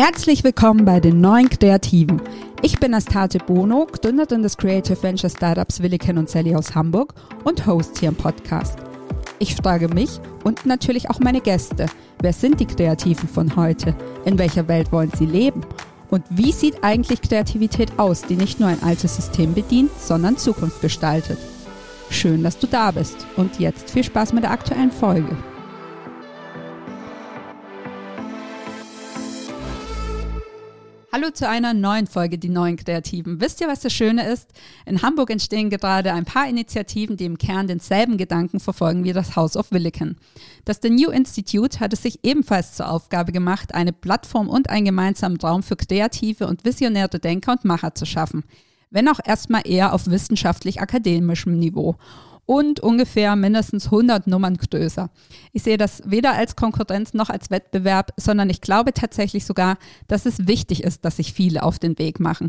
Herzlich willkommen bei den neuen Kreativen. Ich bin Astate Bono, Gründerin des Creative Venture Startups Williken und Sally aus Hamburg und Host hier im Podcast. Ich frage mich und natürlich auch meine Gäste, wer sind die Kreativen von heute? In welcher Welt wollen sie leben? Und wie sieht eigentlich Kreativität aus, die nicht nur ein altes System bedient, sondern Zukunft gestaltet? Schön, dass du da bist und jetzt viel Spaß mit der aktuellen Folge. Hallo zu einer neuen Folge Die neuen Kreativen. Wisst ihr, was das Schöne ist? In Hamburg entstehen gerade ein paar Initiativen, die im Kern denselben Gedanken verfolgen wie das House of Williken. Das The New Institute hat es sich ebenfalls zur Aufgabe gemacht, eine Plattform und einen gemeinsamen Raum für kreative und visionäre Denker und Macher zu schaffen. Wenn auch erstmal eher auf wissenschaftlich-akademischem Niveau und ungefähr mindestens 100 Nummern größer. Ich sehe das weder als Konkurrenz noch als Wettbewerb, sondern ich glaube tatsächlich sogar, dass es wichtig ist, dass sich viele auf den Weg machen.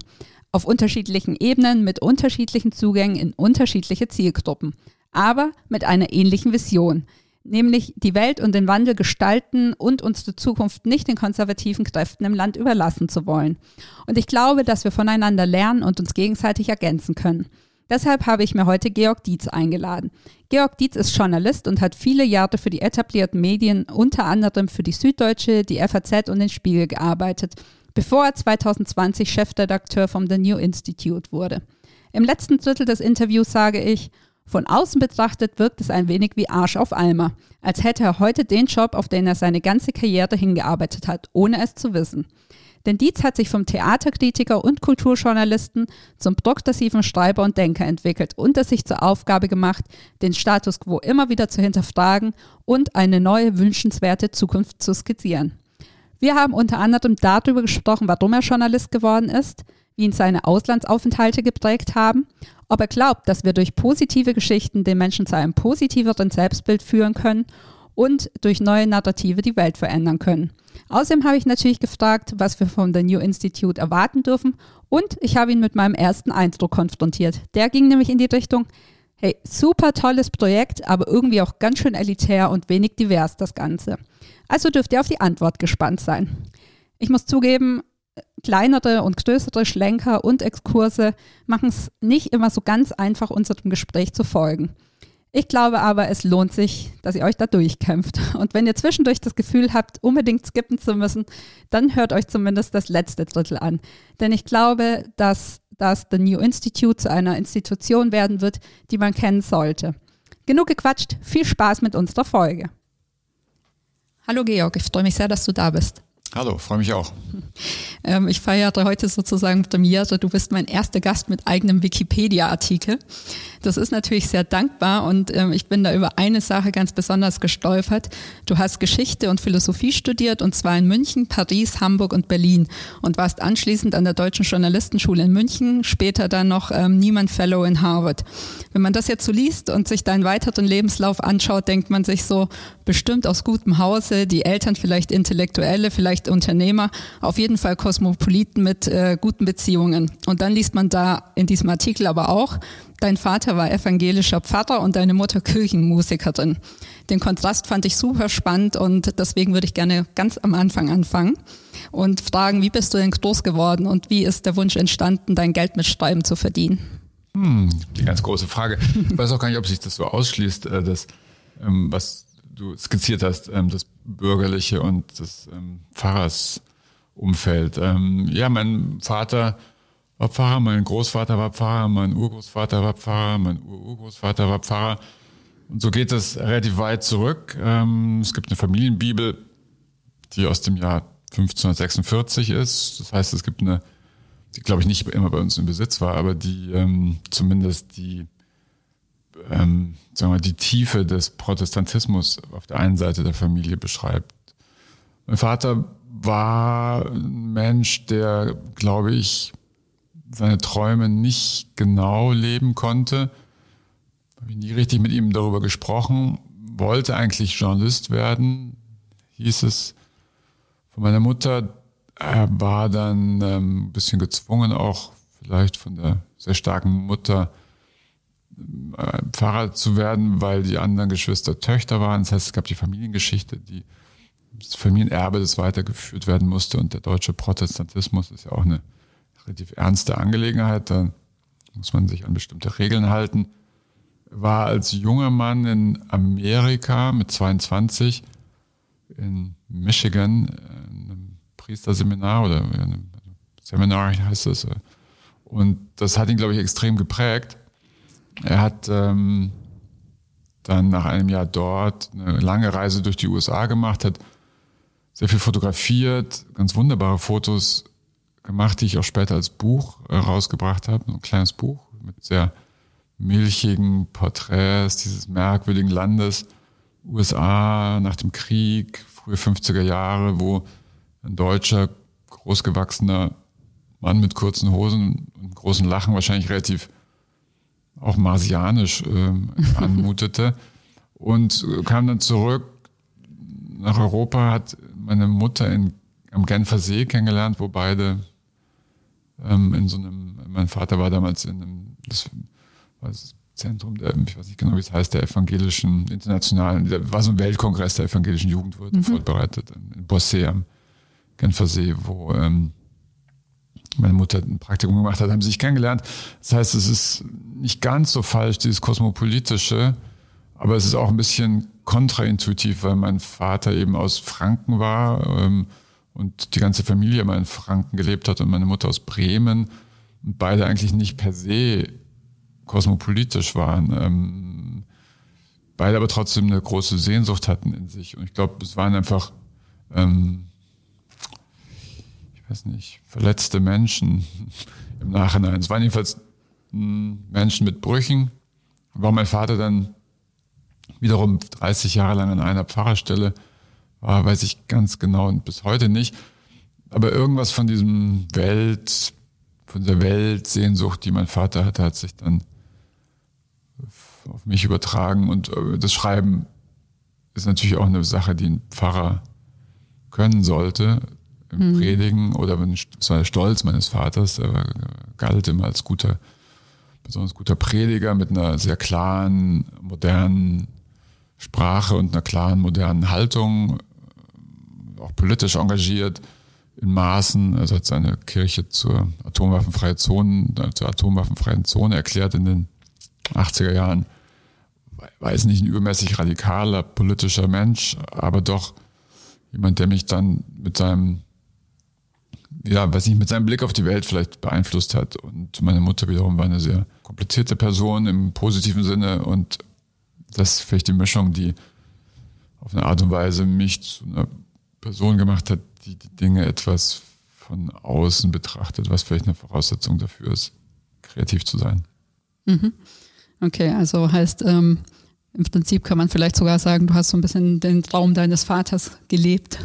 Auf unterschiedlichen Ebenen, mit unterschiedlichen Zugängen in unterschiedliche Zielgruppen, aber mit einer ähnlichen Vision nämlich die Welt und den Wandel gestalten und unsere Zukunft nicht den konservativen Kräften im Land überlassen zu wollen. Und ich glaube, dass wir voneinander lernen und uns gegenseitig ergänzen können. Deshalb habe ich mir heute Georg Dietz eingeladen. Georg Dietz ist Journalist und hat viele Jahre für die etablierten Medien, unter anderem für die Süddeutsche, die FAZ und den Spiegel gearbeitet, bevor er 2020 Chefredakteur vom The New Institute wurde. Im letzten Drittel des Interviews sage ich, von außen betrachtet wirkt es ein wenig wie Arsch auf Eimer, als hätte er heute den Job, auf den er seine ganze Karriere hingearbeitet hat, ohne es zu wissen. Denn Dietz hat sich vom Theaterkritiker und Kulturjournalisten zum progressiven Schreiber und Denker entwickelt und es sich zur Aufgabe gemacht, den Status quo immer wieder zu hinterfragen und eine neue wünschenswerte Zukunft zu skizzieren. Wir haben unter anderem darüber gesprochen, warum er Journalist geworden ist, wie ihn seine Auslandsaufenthalte geprägt haben, ob er glaubt, dass wir durch positive Geschichten den Menschen zu einem positiveren Selbstbild führen können und durch neue Narrative die Welt verändern können. Außerdem habe ich natürlich gefragt, was wir von The New Institute erwarten dürfen und ich habe ihn mit meinem ersten Eindruck konfrontiert. Der ging nämlich in die Richtung, hey, super tolles Projekt, aber irgendwie auch ganz schön elitär und wenig divers das Ganze. Also dürft ihr auf die Antwort gespannt sein. Ich muss zugeben, kleinere und größere Schlenker und Exkurse machen es nicht immer so ganz einfach, unserem Gespräch zu folgen. Ich glaube aber, es lohnt sich, dass ihr euch da durchkämpft. Und wenn ihr zwischendurch das Gefühl habt, unbedingt skippen zu müssen, dann hört euch zumindest das letzte Drittel an. Denn ich glaube, dass das The New Institute zu einer Institution werden wird, die man kennen sollte. Genug gequatscht, viel Spaß mit unserer Folge. Hallo Georg, ich freue mich sehr, dass du da bist. Hallo, freue mich auch. Ähm, ich feiere heute sozusagen Premiere. Du bist mein erster Gast mit eigenem Wikipedia-Artikel. Das ist natürlich sehr dankbar und ähm, ich bin da über eine Sache ganz besonders gestolpert. Du hast Geschichte und Philosophie studiert und zwar in München, Paris, Hamburg und Berlin und warst anschließend an der Deutschen Journalistenschule in München, später dann noch ähm, Niemann Fellow in Harvard. Wenn man das jetzt so liest und sich deinen weiteren Lebenslauf anschaut, denkt man sich so, bestimmt aus gutem Hause, die Eltern vielleicht Intellektuelle, vielleicht Unternehmer, auf jeden Fall Kosmopoliten mit äh, guten Beziehungen. Und dann liest man da in diesem Artikel aber auch, dein Vater war evangelischer Pfarrer und deine Mutter Kirchenmusikerin. Den Kontrast fand ich super spannend und deswegen würde ich gerne ganz am Anfang anfangen und fragen, wie bist du denn groß geworden und wie ist der Wunsch entstanden, dein Geld mit Schreiben zu verdienen? Hm, die ganz große Frage. Ich weiß auch gar nicht, ob sich das so ausschließt, äh, dass, ähm, was du skizziert hast, ähm, das bürgerliche und das ähm, Pfarrersumfeld. Ähm, ja, mein Vater war Pfarrer, mein Großvater war Pfarrer, mein Urgroßvater war Pfarrer, mein Urgroßvater war Pfarrer. Und so geht es relativ weit zurück. Ähm, es gibt eine Familienbibel, die aus dem Jahr 1546 ist. Das heißt, es gibt eine, die glaube ich nicht immer bei uns im Besitz war, aber die ähm, zumindest die ähm, sagen wir, die Tiefe des Protestantismus auf der einen Seite der Familie beschreibt. Mein Vater war ein Mensch, der, glaube ich, seine Träume nicht genau leben konnte. Habe ich nie richtig mit ihm darüber gesprochen. Wollte eigentlich Journalist werden, hieß es von meiner Mutter. Er war dann ähm, ein bisschen gezwungen, auch vielleicht von der sehr starken Mutter, Pfarrer zu werden, weil die anderen Geschwister Töchter waren. Das heißt, es gab die Familiengeschichte, die das Familienerbe, das weitergeführt werden musste. Und der deutsche Protestantismus ist ja auch eine relativ ernste Angelegenheit. Da muss man sich an bestimmte Regeln halten. War als junger Mann in Amerika mit 22 in Michigan in einem Priesterseminar oder in einem Seminar heißt es. Und das hat ihn, glaube ich, extrem geprägt. Er hat ähm, dann nach einem Jahr dort eine lange Reise durch die USA gemacht, hat sehr viel fotografiert, ganz wunderbare Fotos gemacht, die ich auch später als Buch äh, rausgebracht habe, ein kleines Buch mit sehr milchigen Porträts dieses merkwürdigen Landes, USA nach dem Krieg, frühe 50er Jahre, wo ein deutscher, großgewachsener Mann mit kurzen Hosen und großen Lachen wahrscheinlich relativ auch marsianisch äh, anmutete und kam dann zurück nach Europa, hat meine Mutter in, am Genfer See kennengelernt, wo beide ähm, in so einem, mein Vater war damals in einem, das war das Zentrum der, ich weiß nicht genau, wie es heißt, der evangelischen, internationalen, der war so ein Weltkongress der evangelischen Jugend, wurde mhm. vorbereitet in Bossé am Genfer See, wo ähm, meine Mutter ein Praktikum gemacht hat, haben sich kennengelernt. Das heißt, es ist nicht ganz so falsch, dieses Kosmopolitische, aber es ist auch ein bisschen kontraintuitiv, weil mein Vater eben aus Franken war ähm, und die ganze Familie immer in Franken gelebt hat und meine Mutter aus Bremen und beide eigentlich nicht per se kosmopolitisch waren. Ähm, beide aber trotzdem eine große Sehnsucht hatten in sich. Und ich glaube, es waren einfach ähm, weiß nicht, verletzte Menschen im Nachhinein. Es waren jedenfalls hm, Menschen mit Brüchen. War mein Vater dann wiederum 30 Jahre lang an einer Pfarrerstelle war, weiß ich ganz genau und bis heute nicht. Aber irgendwas von diesem Welt, von der Weltsehnsucht, die mein Vater hatte, hat sich dann auf mich übertragen. Und äh, das Schreiben ist natürlich auch eine Sache, die ein Pfarrer können sollte im mhm. Predigen oder das war der Stolz meines Vaters, er galt immer als guter, besonders guter Prediger mit einer sehr klaren, modernen Sprache und einer klaren, modernen Haltung, auch politisch engagiert in Maßen. Also hat seine Kirche zur atomwaffenfreien Zone, zur atomwaffenfreien Zone erklärt in den 80er Jahren. War jetzt nicht ein übermäßig radikaler politischer Mensch, aber doch jemand, der mich dann mit seinem ja, weiß nicht, mit seinem Blick auf die Welt vielleicht beeinflusst hat. Und meine Mutter wiederum war eine sehr komplizierte Person im positiven Sinne und das ist vielleicht die Mischung, die auf eine Art und Weise mich zu einer Person gemacht hat, die die Dinge etwas von außen betrachtet, was vielleicht eine Voraussetzung dafür ist, kreativ zu sein. Mhm. Okay, also heißt, ähm, im Prinzip kann man vielleicht sogar sagen, du hast so ein bisschen den Traum deines Vaters gelebt.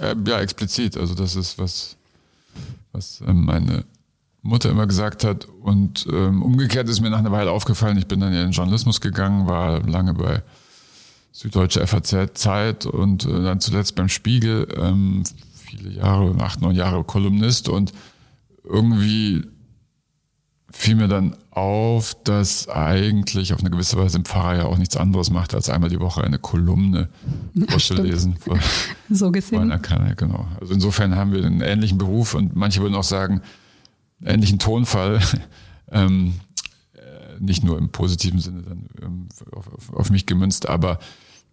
Äh, ja, explizit. Also das ist was, was ähm, meine Mutter immer gesagt hat. Und ähm, umgekehrt ist mir nach einer Weile aufgefallen, ich bin dann in den Journalismus gegangen, war lange bei Süddeutsche FAZ Zeit und äh, dann zuletzt beim Spiegel, ähm, viele Jahre, acht, neun Jahre Kolumnist und irgendwie fiel mir dann auf, dass eigentlich auf eine gewisse Weise im Pfarrer ja auch nichts anderes macht, als einmal die Woche eine Kolumne vorzulesen. Vor, so gesehen. Vor Kanne, genau. Also insofern haben wir einen ähnlichen Beruf und manche würden auch sagen, ähnlichen Tonfall. ähm, äh, nicht nur im positiven Sinne dann ähm, auf, auf, auf mich gemünzt, aber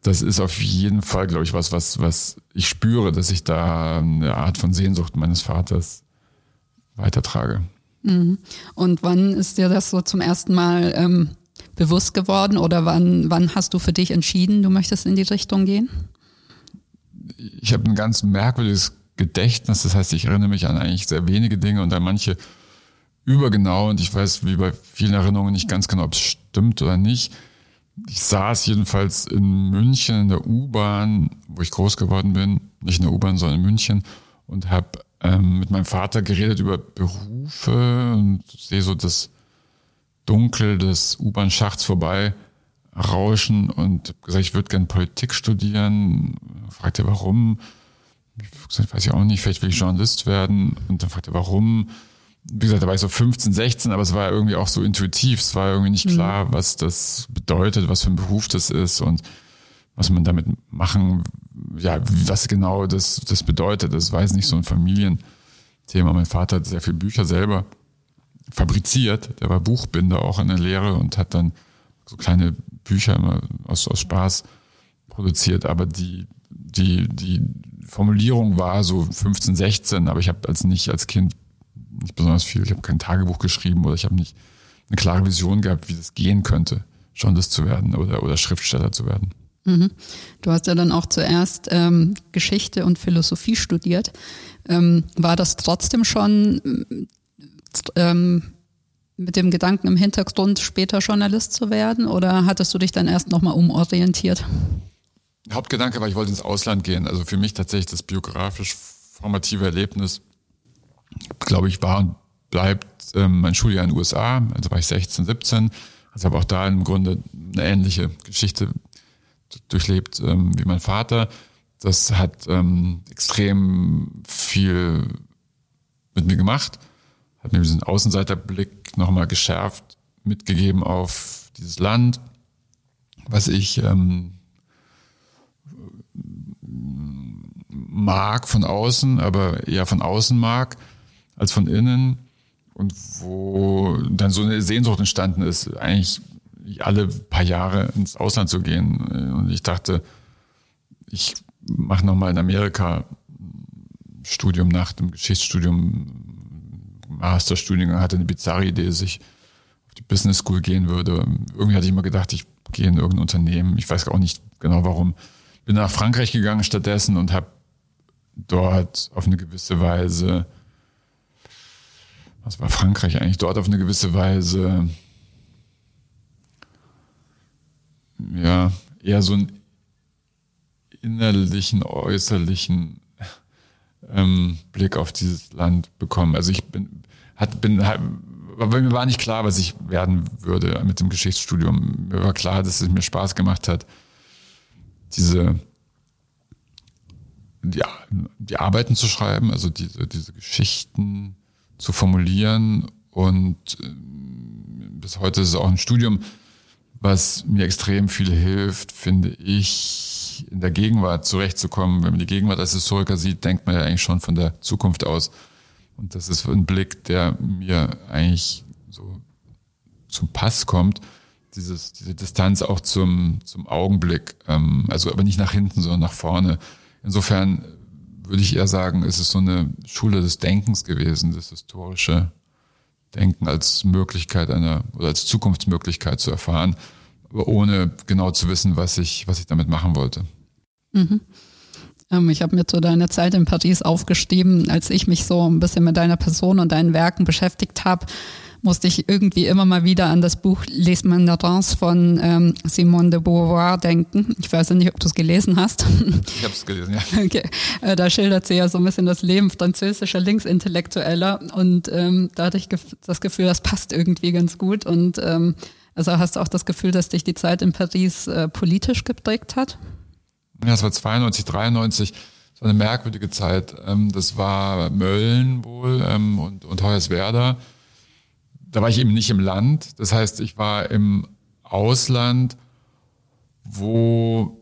das ist auf jeden Fall, glaube ich, was, was, was ich spüre, dass ich da eine Art von Sehnsucht meines Vaters weitertrage. Mhm. Und wann ist dir das so zum ersten Mal ähm, bewusst geworden oder wann, wann hast du für dich entschieden, du möchtest in die Richtung gehen? Ich habe ein ganz merkwürdiges Gedächtnis, das heißt, ich erinnere mich an eigentlich sehr wenige Dinge und an manche übergenau und ich weiß, wie bei vielen Erinnerungen nicht ganz genau, ob es stimmt oder nicht. Ich saß jedenfalls in München in der U-Bahn, wo ich groß geworden bin, nicht in der U-Bahn, sondern in München und habe ähm, mit meinem Vater geredet über Berufe und sehe so das Dunkel des U-Bahn-Schachts vorbei rauschen und habe gesagt, ich würde gerne Politik studieren. Fragt er, warum? Ich gesagt, weiß ich auch nicht, vielleicht will ich Journalist werden. Und dann fragt er, warum? Wie gesagt, da war ich so 15, 16, aber es war irgendwie auch so intuitiv. Es war irgendwie nicht mhm. klar, was das bedeutet, was für ein Beruf das ist und was man damit machen ja, was genau das, das bedeutet, das weiß nicht so ein Familienthema. Mein Vater hat sehr viele Bücher selber fabriziert. Der war Buchbinder auch in der Lehre und hat dann so kleine Bücher immer aus, aus Spaß produziert. Aber die, die, die Formulierung war so 15, 16, aber ich habe als nicht als Kind nicht besonders viel, ich habe kein Tagebuch geschrieben oder ich habe nicht eine klare Vision gehabt, wie das gehen könnte, Journalist zu werden oder, oder Schriftsteller zu werden. Mhm. Du hast ja dann auch zuerst ähm, Geschichte und Philosophie studiert. Ähm, war das trotzdem schon ähm, mit dem Gedanken im Hintergrund, später Journalist zu werden oder hattest du dich dann erst nochmal umorientiert? Hauptgedanke war, ich wollte ins Ausland gehen. Also für mich tatsächlich das biografisch formative Erlebnis, glaube ich, war und bleibt ähm, mein Schuljahr in den USA. Also war ich 16, 17. Also habe auch da im Grunde eine ähnliche Geschichte durchlebt ähm, wie mein Vater. Das hat ähm, extrem viel mit mir gemacht, hat mir diesen Außenseiterblick nochmal geschärft, mitgegeben auf dieses Land, was ich ähm, mag von außen, aber eher von außen mag als von innen und wo dann so eine Sehnsucht entstanden ist, eigentlich alle paar Jahre ins Ausland zu gehen. Und ich dachte, ich mache nochmal in Amerika Studium nach dem Geschichtsstudium, Masterstudiengang, hatte eine bizarre Idee, dass ich auf die Business School gehen würde. Irgendwie hatte ich immer gedacht, ich gehe in irgendein Unternehmen. Ich weiß auch nicht genau warum. Bin nach Frankreich gegangen stattdessen und habe dort auf eine gewisse Weise, was war Frankreich eigentlich, dort auf eine gewisse Weise ja, eher so einen innerlichen, äußerlichen ähm, Blick auf dieses Land bekommen. Also ich bin, hat, bin, aber mir war nicht klar, was ich werden würde mit dem Geschichtsstudium. Mir war klar, dass es mir Spaß gemacht hat, diese die, die Arbeiten zu schreiben, also diese, diese Geschichten zu formulieren und äh, bis heute ist es auch ein Studium, was mir extrem viel hilft, finde ich, in der Gegenwart zurechtzukommen. Wenn man die Gegenwart als Historiker sieht, denkt man ja eigentlich schon von der Zukunft aus. Und das ist ein Blick, der mir eigentlich so zum Pass kommt. Dieses, diese Distanz auch zum, zum Augenblick. Ähm, also aber nicht nach hinten, sondern nach vorne. Insofern würde ich eher sagen, ist es so eine Schule des Denkens gewesen, das historische Denken als Möglichkeit einer oder als Zukunftsmöglichkeit zu erfahren, aber ohne genau zu wissen, was ich, was ich damit machen wollte. Mhm. Ähm, ich habe mir zu deiner Zeit in Paris aufgeschrieben, als ich mich so ein bisschen mit deiner Person und deinen Werken beschäftigt habe, musste ich irgendwie immer mal wieder an das Buch Les Mandarins von ähm, Simone de Beauvoir denken. Ich weiß nicht, ob du es gelesen hast. Ich habe es gelesen, ja. Okay. Äh, da schildert sie ja so ein bisschen das Leben französischer Linksintellektueller und ähm, da hatte ich das Gefühl, das passt irgendwie ganz gut und ähm, also hast du auch das Gefühl, dass dich die Zeit in Paris äh, politisch geprägt hat? Ja, es war 92, 93. Das war eine merkwürdige Zeit. Ähm, das war Mölln wohl ähm, und, und Hoyerswerda da war ich eben nicht im Land. Das heißt, ich war im Ausland, wo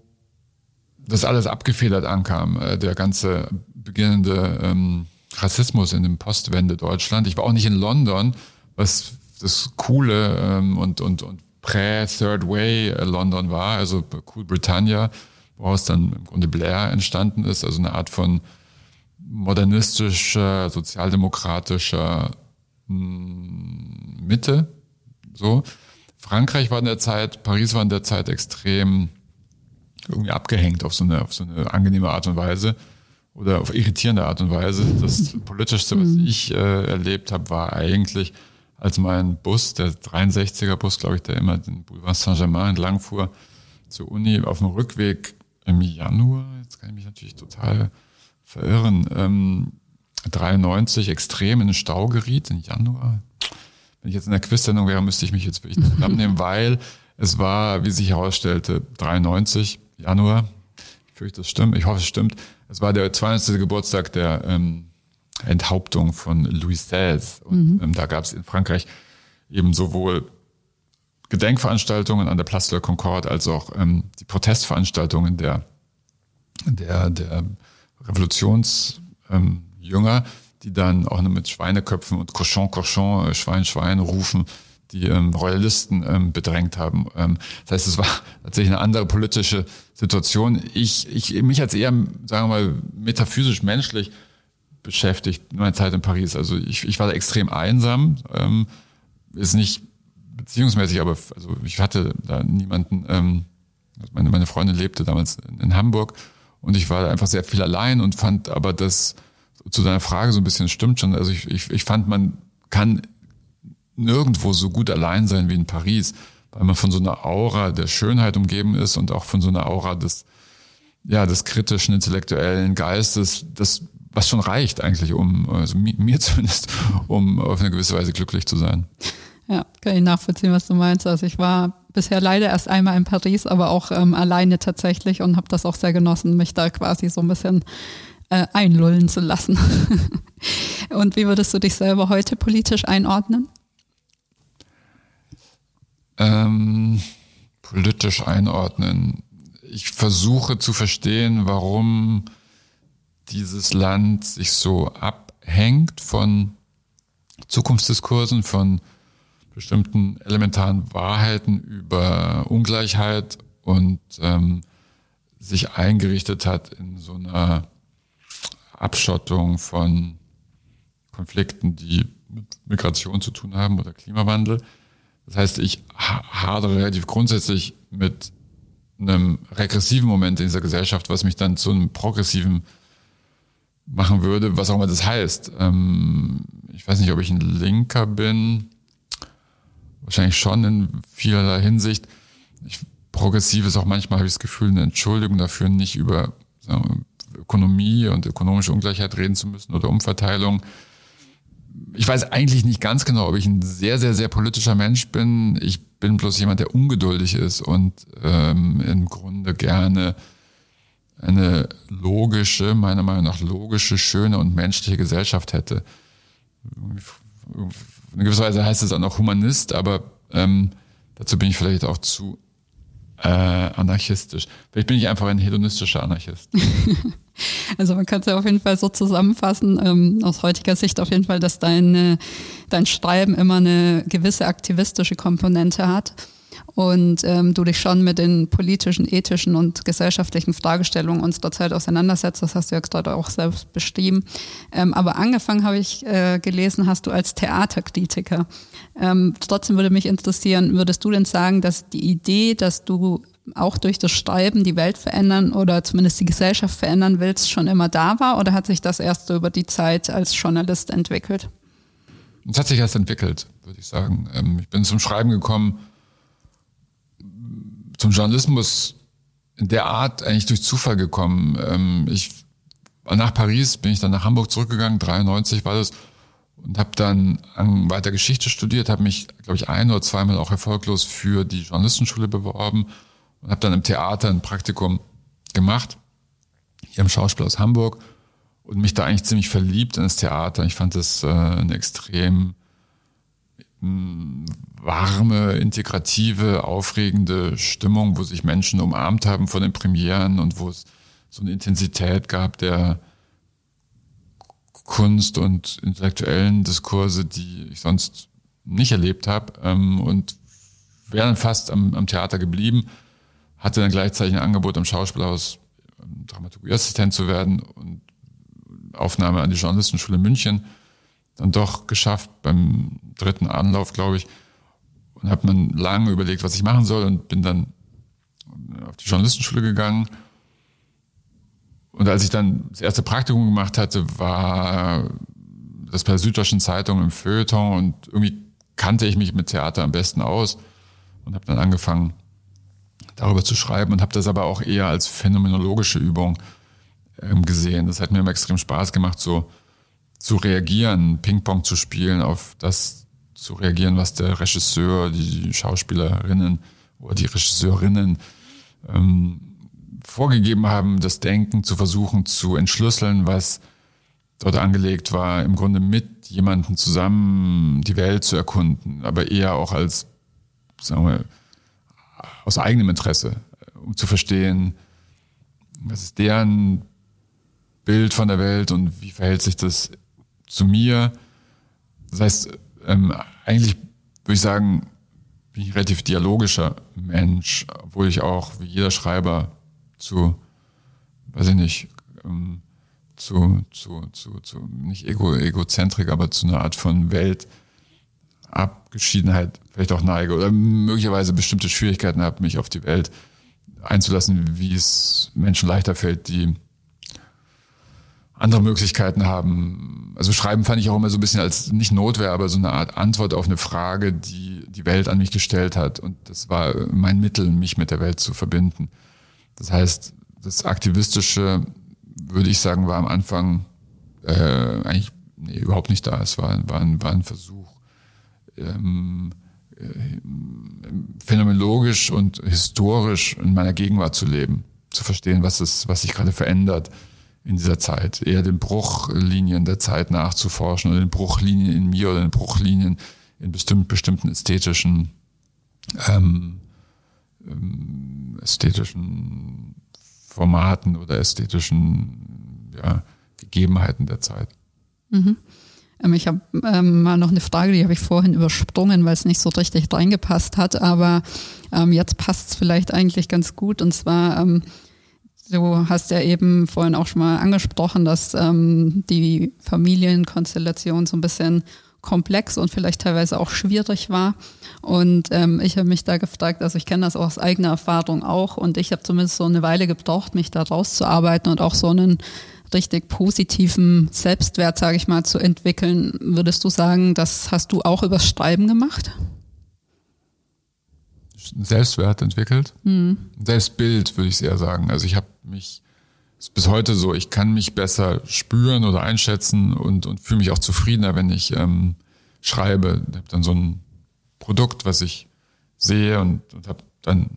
das alles abgefedert ankam, äh, der ganze beginnende ähm, Rassismus in dem Postwende Deutschland. Ich war auch nicht in London, was das coole ähm, und, und, und prä-Third Way äh, London war, also Cool Britannia, woraus dann im Grunde Blair entstanden ist, also eine Art von modernistischer, sozialdemokratischer Mitte. So. Frankreich war in der Zeit, Paris war in der Zeit extrem irgendwie abgehängt auf so eine, auf so eine angenehme Art und Weise oder auf irritierende Art und Weise. Das Politischste, was mhm. ich äh, erlebt habe, war eigentlich, als mein Bus, der 63er Bus, glaube ich, der immer den Boulevard Saint-Germain entlang fuhr, zur Uni auf dem Rückweg im Januar, jetzt kann ich mich natürlich total verirren, ähm, 93 extrem in den Stau geriet, im Januar. Wenn ich jetzt in der Quiz-Sendung wäre, müsste ich mich jetzt wirklich zusammennehmen, weil es war, wie sich herausstellte, 93 Januar. Ich fürchte, das stimmt. Ich hoffe, es stimmt. Es war der 20. Geburtstag der ähm, Enthauptung von Louis XVI. Und mhm. ähm, da gab es in Frankreich eben sowohl Gedenkveranstaltungen an der Place de la Concorde als auch ähm, die Protestveranstaltungen der der, der Revolutionsjünger, ähm, die dann auch nur mit Schweineköpfen und Cochon, Cochon, äh, Schwein, Schwein rufen, die ähm, Royalisten ähm, bedrängt haben. Ähm, das heißt, es war tatsächlich eine andere politische Situation. Ich, ich mich als eher, sagen wir mal, metaphysisch menschlich beschäftigt in meiner Zeit in Paris. Also ich, ich war da extrem einsam. Ähm, ist nicht beziehungsmäßig, aber also ich hatte da niemanden. Ähm, meine, meine Freundin lebte damals in Hamburg und ich war da einfach sehr viel allein und fand aber das zu deiner Frage so ein bisschen stimmt schon. Also ich, ich, ich fand, man kann nirgendwo so gut allein sein wie in Paris, weil man von so einer Aura der Schönheit umgeben ist und auch von so einer Aura des, ja, des kritischen, intellektuellen Geistes, das was schon reicht eigentlich, um, also mir zumindest, um auf eine gewisse Weise glücklich zu sein. Ja, kann ich nachvollziehen, was du meinst. Also ich war bisher leider erst einmal in Paris, aber auch ähm, alleine tatsächlich und habe das auch sehr genossen, mich da quasi so ein bisschen äh, einlullen zu lassen. und wie würdest du dich selber heute politisch einordnen? Ähm, politisch einordnen. Ich versuche zu verstehen, warum dieses Land sich so abhängt von Zukunftsdiskursen, von bestimmten elementaren Wahrheiten über Ungleichheit und ähm, sich eingerichtet hat in so einer Abschottung von Konflikten, die mit Migration zu tun haben oder Klimawandel. Das heißt, ich hadere relativ grundsätzlich mit einem regressiven Moment in dieser Gesellschaft, was mich dann zu einem progressiven machen würde, was auch immer das heißt. Ähm, ich weiß nicht, ob ich ein Linker bin. Wahrscheinlich schon in vielerlei Hinsicht. Ich, progressiv ist auch manchmal, habe ich das Gefühl, eine Entschuldigung dafür, nicht über wir, Ökonomie und ökonomische Ungleichheit reden zu müssen oder Umverteilung. Ich weiß eigentlich nicht ganz genau, ob ich ein sehr, sehr, sehr politischer Mensch bin. Ich bin bloß jemand, der ungeduldig ist und ähm, im Grunde gerne eine logische, meiner Meinung nach logische, schöne und menschliche Gesellschaft hätte. In gewisser Weise heißt es dann auch Humanist, aber ähm, dazu bin ich vielleicht auch zu äh, anarchistisch. Vielleicht bin ich einfach ein hedonistischer Anarchist. Also man könnte auf jeden Fall so zusammenfassen, ähm, aus heutiger Sicht auf jeden Fall, dass dein, dein Schreiben immer eine gewisse aktivistische Komponente hat und ähm, du dich schon mit den politischen, ethischen und gesellschaftlichen Fragestellungen unserer Zeit auseinandersetzt. Das hast du ja gerade auch selbst beschrieben. Ähm, aber angefangen habe ich äh, gelesen, hast du als Theaterkritiker. Ähm, trotzdem würde mich interessieren, würdest du denn sagen, dass die Idee, dass du auch durch das Schreiben die Welt verändern oder zumindest die Gesellschaft verändern willst, schon immer da war oder hat sich das erst so über die Zeit als Journalist entwickelt? Es hat sich erst entwickelt, würde ich sagen. Ähm, ich bin zum Schreiben gekommen, zum Journalismus in der Art eigentlich durch Zufall gekommen. Ähm, ich nach Paris bin ich dann nach Hamburg zurückgegangen, 93 war das, und habe dann weiter Geschichte studiert, habe mich, glaube ich, ein oder zweimal auch erfolglos für die Journalistenschule beworben und habe dann im Theater ein Praktikum gemacht, hier im Schauspiel aus Hamburg und mich da eigentlich ziemlich verliebt in das Theater. Ich fand das äh, eine extrem warme, integrative, aufregende Stimmung, wo sich Menschen umarmt haben vor den Premieren und wo es so eine Intensität gab der Kunst und intellektuellen Diskurse, die ich sonst nicht erlebt habe. Ähm, und wäre dann fast am, am Theater geblieben, hatte dann gleichzeitig ein Angebot am Schauspielhaus, ähm, Dramaturgieassistent zu werden und Aufnahme an die Journalistenschule München dann doch geschafft beim dritten Anlauf, glaube ich. Und habe mir lange überlegt, was ich machen soll und bin dann auf die Journalistenschule gegangen. Und als ich dann das erste Praktikum gemacht hatte, war das bei der Süddeutschen Zeitung im Feuilleton und irgendwie kannte ich mich mit Theater am besten aus und habe dann angefangen, darüber zu schreiben und habe das aber auch eher als phänomenologische Übung ähm, gesehen. Das hat mir immer extrem Spaß gemacht, so zu reagieren, Ping-Pong zu spielen, auf das zu reagieren, was der Regisseur, die Schauspielerinnen oder die Regisseurinnen ähm, vorgegeben haben, das Denken zu versuchen zu entschlüsseln, was dort angelegt war, im Grunde mit jemandem zusammen die Welt zu erkunden, aber eher auch als, sagen wir, aus eigenem Interesse, um zu verstehen, was ist deren Bild von der Welt und wie verhält sich das zu mir. Das heißt, ähm, eigentlich würde ich sagen, bin ich ein relativ dialogischer Mensch, obwohl ich auch wie jeder Schreiber zu, weiß ich nicht, ähm, zu, zu, zu, zu nicht ego, egozentrik, aber zu einer Art von Weltabgeschiedenheit vielleicht auch neige oder möglicherweise bestimmte Schwierigkeiten habe, mich auf die Welt einzulassen, wie es Menschen leichter fällt, die andere Möglichkeiten haben. Also Schreiben fand ich auch immer so ein bisschen als nicht Notwehr, aber so eine Art Antwort auf eine Frage, die die Welt an mich gestellt hat. Und das war mein Mittel, mich mit der Welt zu verbinden. Das heißt, das Aktivistische, würde ich sagen, war am Anfang äh, eigentlich nee, überhaupt nicht da. Es war, war, war ein Versuch, ähm, äh, phänomenologisch und historisch in meiner Gegenwart zu leben, zu verstehen, was, ist, was sich gerade verändert in dieser Zeit, eher den Bruchlinien der Zeit nachzuforschen oder den Bruchlinien in mir oder den Bruchlinien in bestimmt, bestimmten ästhetischen ähm, ähm, ästhetischen Formaten oder ästhetischen ja, Gegebenheiten der Zeit. Mhm. Ähm, ich habe ähm, mal noch eine Frage, die habe ich vorhin übersprungen, weil es nicht so richtig reingepasst hat, aber ähm, jetzt passt es vielleicht eigentlich ganz gut. Und zwar, ähm, Du hast ja eben vorhin auch schon mal angesprochen, dass ähm, die Familienkonstellation so ein bisschen komplex und vielleicht teilweise auch schwierig war. Und ähm, ich habe mich da gefragt, also ich kenne das aus eigener Erfahrung auch und ich habe zumindest so eine Weile gebraucht, mich da rauszuarbeiten und auch so einen richtig positiven Selbstwert, sage ich mal, zu entwickeln. Würdest du sagen, das hast du auch übers Schreiben gemacht? Selbstwert entwickelt. Mhm. Selbstbild würde ich eher sagen. Also ich habe mich ist bis heute so, ich kann mich besser spüren oder einschätzen und, und fühle mich auch zufriedener, wenn ich ähm, schreibe. Ich habe dann so ein Produkt, was ich sehe und, und habe dann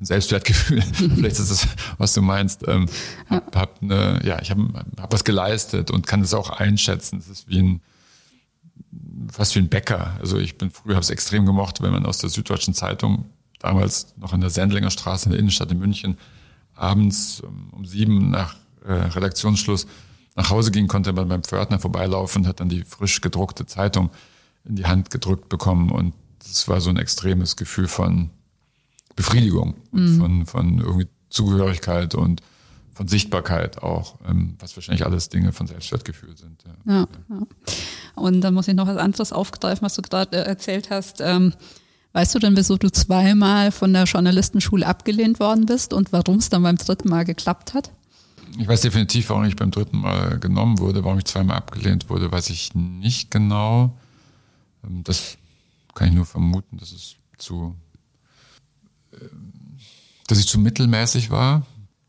Selbstwertgefühl. Vielleicht ist das, was du meinst. Ähm, hab, hab eine, ja, ich habe hab was geleistet und kann es auch einschätzen. Es ist wie ein fast wie ein Bäcker. Also ich bin früher habe es extrem gemocht, wenn man aus der Süddeutschen Zeitung damals noch in der Sendlinger Straße in der Innenstadt in München abends um sieben nach äh, Redaktionsschluss nach Hause ging, konnte man beim Pförtner vorbeilaufen und hat dann die frisch gedruckte Zeitung in die Hand gedrückt bekommen. Und das war so ein extremes Gefühl von Befriedigung mhm. von, von irgendwie Zugehörigkeit und von Sichtbarkeit auch, ähm, was wahrscheinlich alles Dinge von Selbstwertgefühl sind. Ja. Ja, ja. Und dann muss ich noch was anderes aufgreifen, was du gerade äh, erzählt hast. Ähm, Weißt du denn, wieso du zweimal von der Journalistenschule abgelehnt worden bist und warum es dann beim dritten Mal geklappt hat? Ich weiß definitiv, warum ich beim dritten Mal genommen wurde, warum ich zweimal abgelehnt wurde, weiß ich nicht genau. Ähm, das kann ich nur vermuten, dass es zu, dass ich zu mittelmäßig war.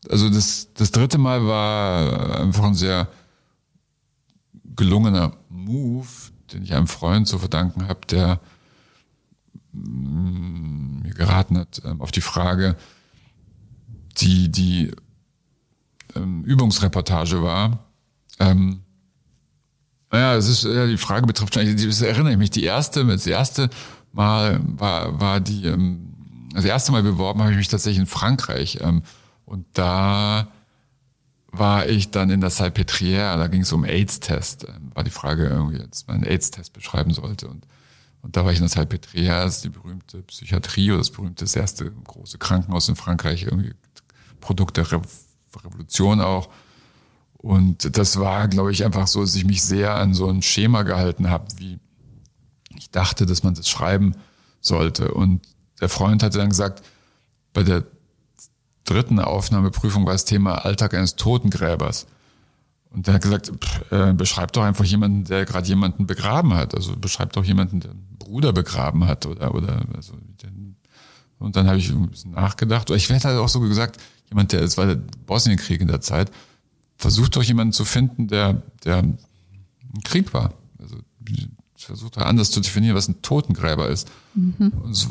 Also das, das dritte Mal war einfach ein sehr gelungener Move, den ich einem Freund zu verdanken habe, der mir geraten hat ähm, auf die Frage, die die ähm, Übungsreportage war. Ähm, naja, es ist ja die Frage betrifft das erinnere ich mich. Die erste, das erste Mal war war die ähm, das erste Mal beworben habe ich mich tatsächlich in Frankreich ähm, und da war ich dann in der Salpêtrière, da ging es um AIDS-Test, ähm, war die Frage irgendwie, dass man einen AIDS-Test beschreiben sollte und und da war ich in der Salpêtrière, das ist die berühmte Psychiatrie oder das berühmte, das erste große Krankenhaus in Frankreich, irgendwie Produkt der Re Revolution auch. Und das war, glaube ich, einfach so, dass ich mich sehr an so ein Schema gehalten habe, wie ich dachte, dass man das schreiben sollte. Und der Freund hatte dann gesagt, bei der dritten Aufnahmeprüfung war das Thema Alltag eines Totengräbers. Und der hat gesagt, pff, äh, beschreib doch einfach jemanden, der gerade jemanden begraben hat. Also beschreib doch jemanden, der einen Bruder begraben hat oder oder also den, und dann habe ich ein bisschen nachgedacht. Oder ich werde halt auch so gesagt, jemand, der, es war der Bosnienkrieg in der Zeit, versucht doch jemanden zu finden, der, der ein Krieg war. Also versucht doch anders zu definieren, was ein Totengräber ist. Mhm. Und es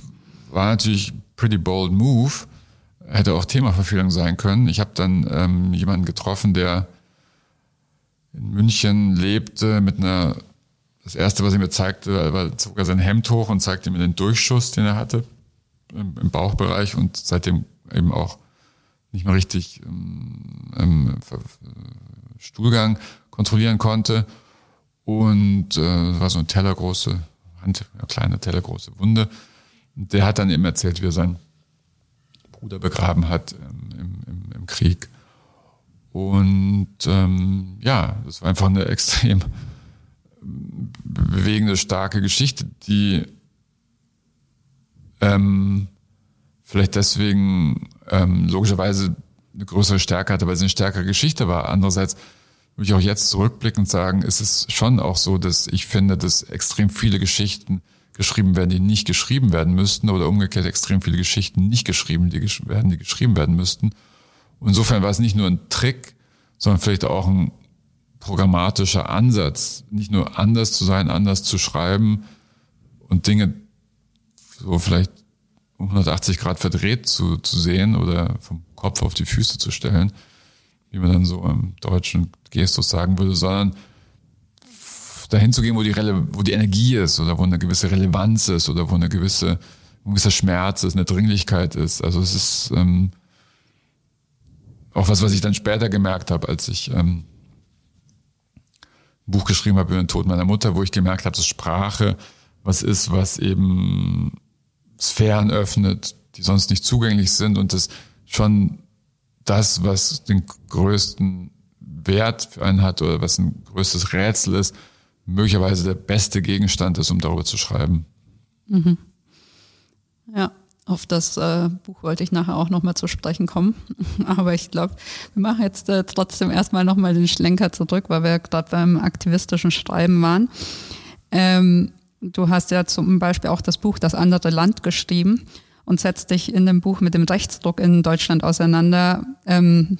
war natürlich pretty bold move. Hätte auch Themaverfehlung sein können. Ich habe dann ähm, jemanden getroffen, der in München lebte mit einer, das erste, was er mir zeigte, war sogar sein Hemd hoch und zeigte mir den Durchschuss, den er hatte im, im Bauchbereich und seitdem eben auch nicht mehr richtig ähm, Stuhlgang kontrollieren konnte. Und äh, war so eine tellergroße, Hand, eine kleine tellergroße Wunde. Der hat dann eben erzählt, wie er seinen Bruder begraben hat ähm, im, im, im Krieg. Und ähm, ja, das war einfach eine extrem bewegende, starke Geschichte, die ähm, vielleicht deswegen ähm, logischerweise eine größere Stärke hatte, weil es eine stärkere Geschichte war. Andererseits würde ich auch jetzt zurückblickend sagen, ist es schon auch so, dass ich finde, dass extrem viele Geschichten geschrieben werden, die nicht geschrieben werden müssten oder umgekehrt extrem viele Geschichten nicht geschrieben die werden, die geschrieben werden müssten. Insofern war es nicht nur ein Trick, sondern vielleicht auch ein programmatischer Ansatz, nicht nur anders zu sein, anders zu schreiben und Dinge so vielleicht um 180 Grad verdreht zu, zu sehen oder vom Kopf auf die Füße zu stellen, wie man dann so im deutschen Gestus sagen würde, sondern dahin zu gehen, wo die, Rele wo die Energie ist oder wo eine gewisse Relevanz ist oder wo eine gewisse, ein gewisser Schmerz ist, eine Dringlichkeit ist. Also es ist ähm, auch was, was ich dann später gemerkt habe, als ich ähm, ein Buch geschrieben habe über den Tod meiner Mutter, wo ich gemerkt habe, dass Sprache was ist, was eben Sphären öffnet, die sonst nicht zugänglich sind und das schon das, was den größten Wert für einen hat oder was ein größtes Rätsel ist, möglicherweise der beste Gegenstand ist, um darüber zu schreiben. Mhm. Ja, auf das äh, Buch wollte ich nachher auch nochmal zu sprechen kommen. Aber ich glaube, wir machen jetzt äh, trotzdem erstmal nochmal den Schlenker zurück, weil wir gerade beim aktivistischen Schreiben waren. Ähm, du hast ja zum Beispiel auch das Buch Das andere Land geschrieben und setzt dich in dem Buch mit dem Rechtsdruck in Deutschland auseinander. Ähm,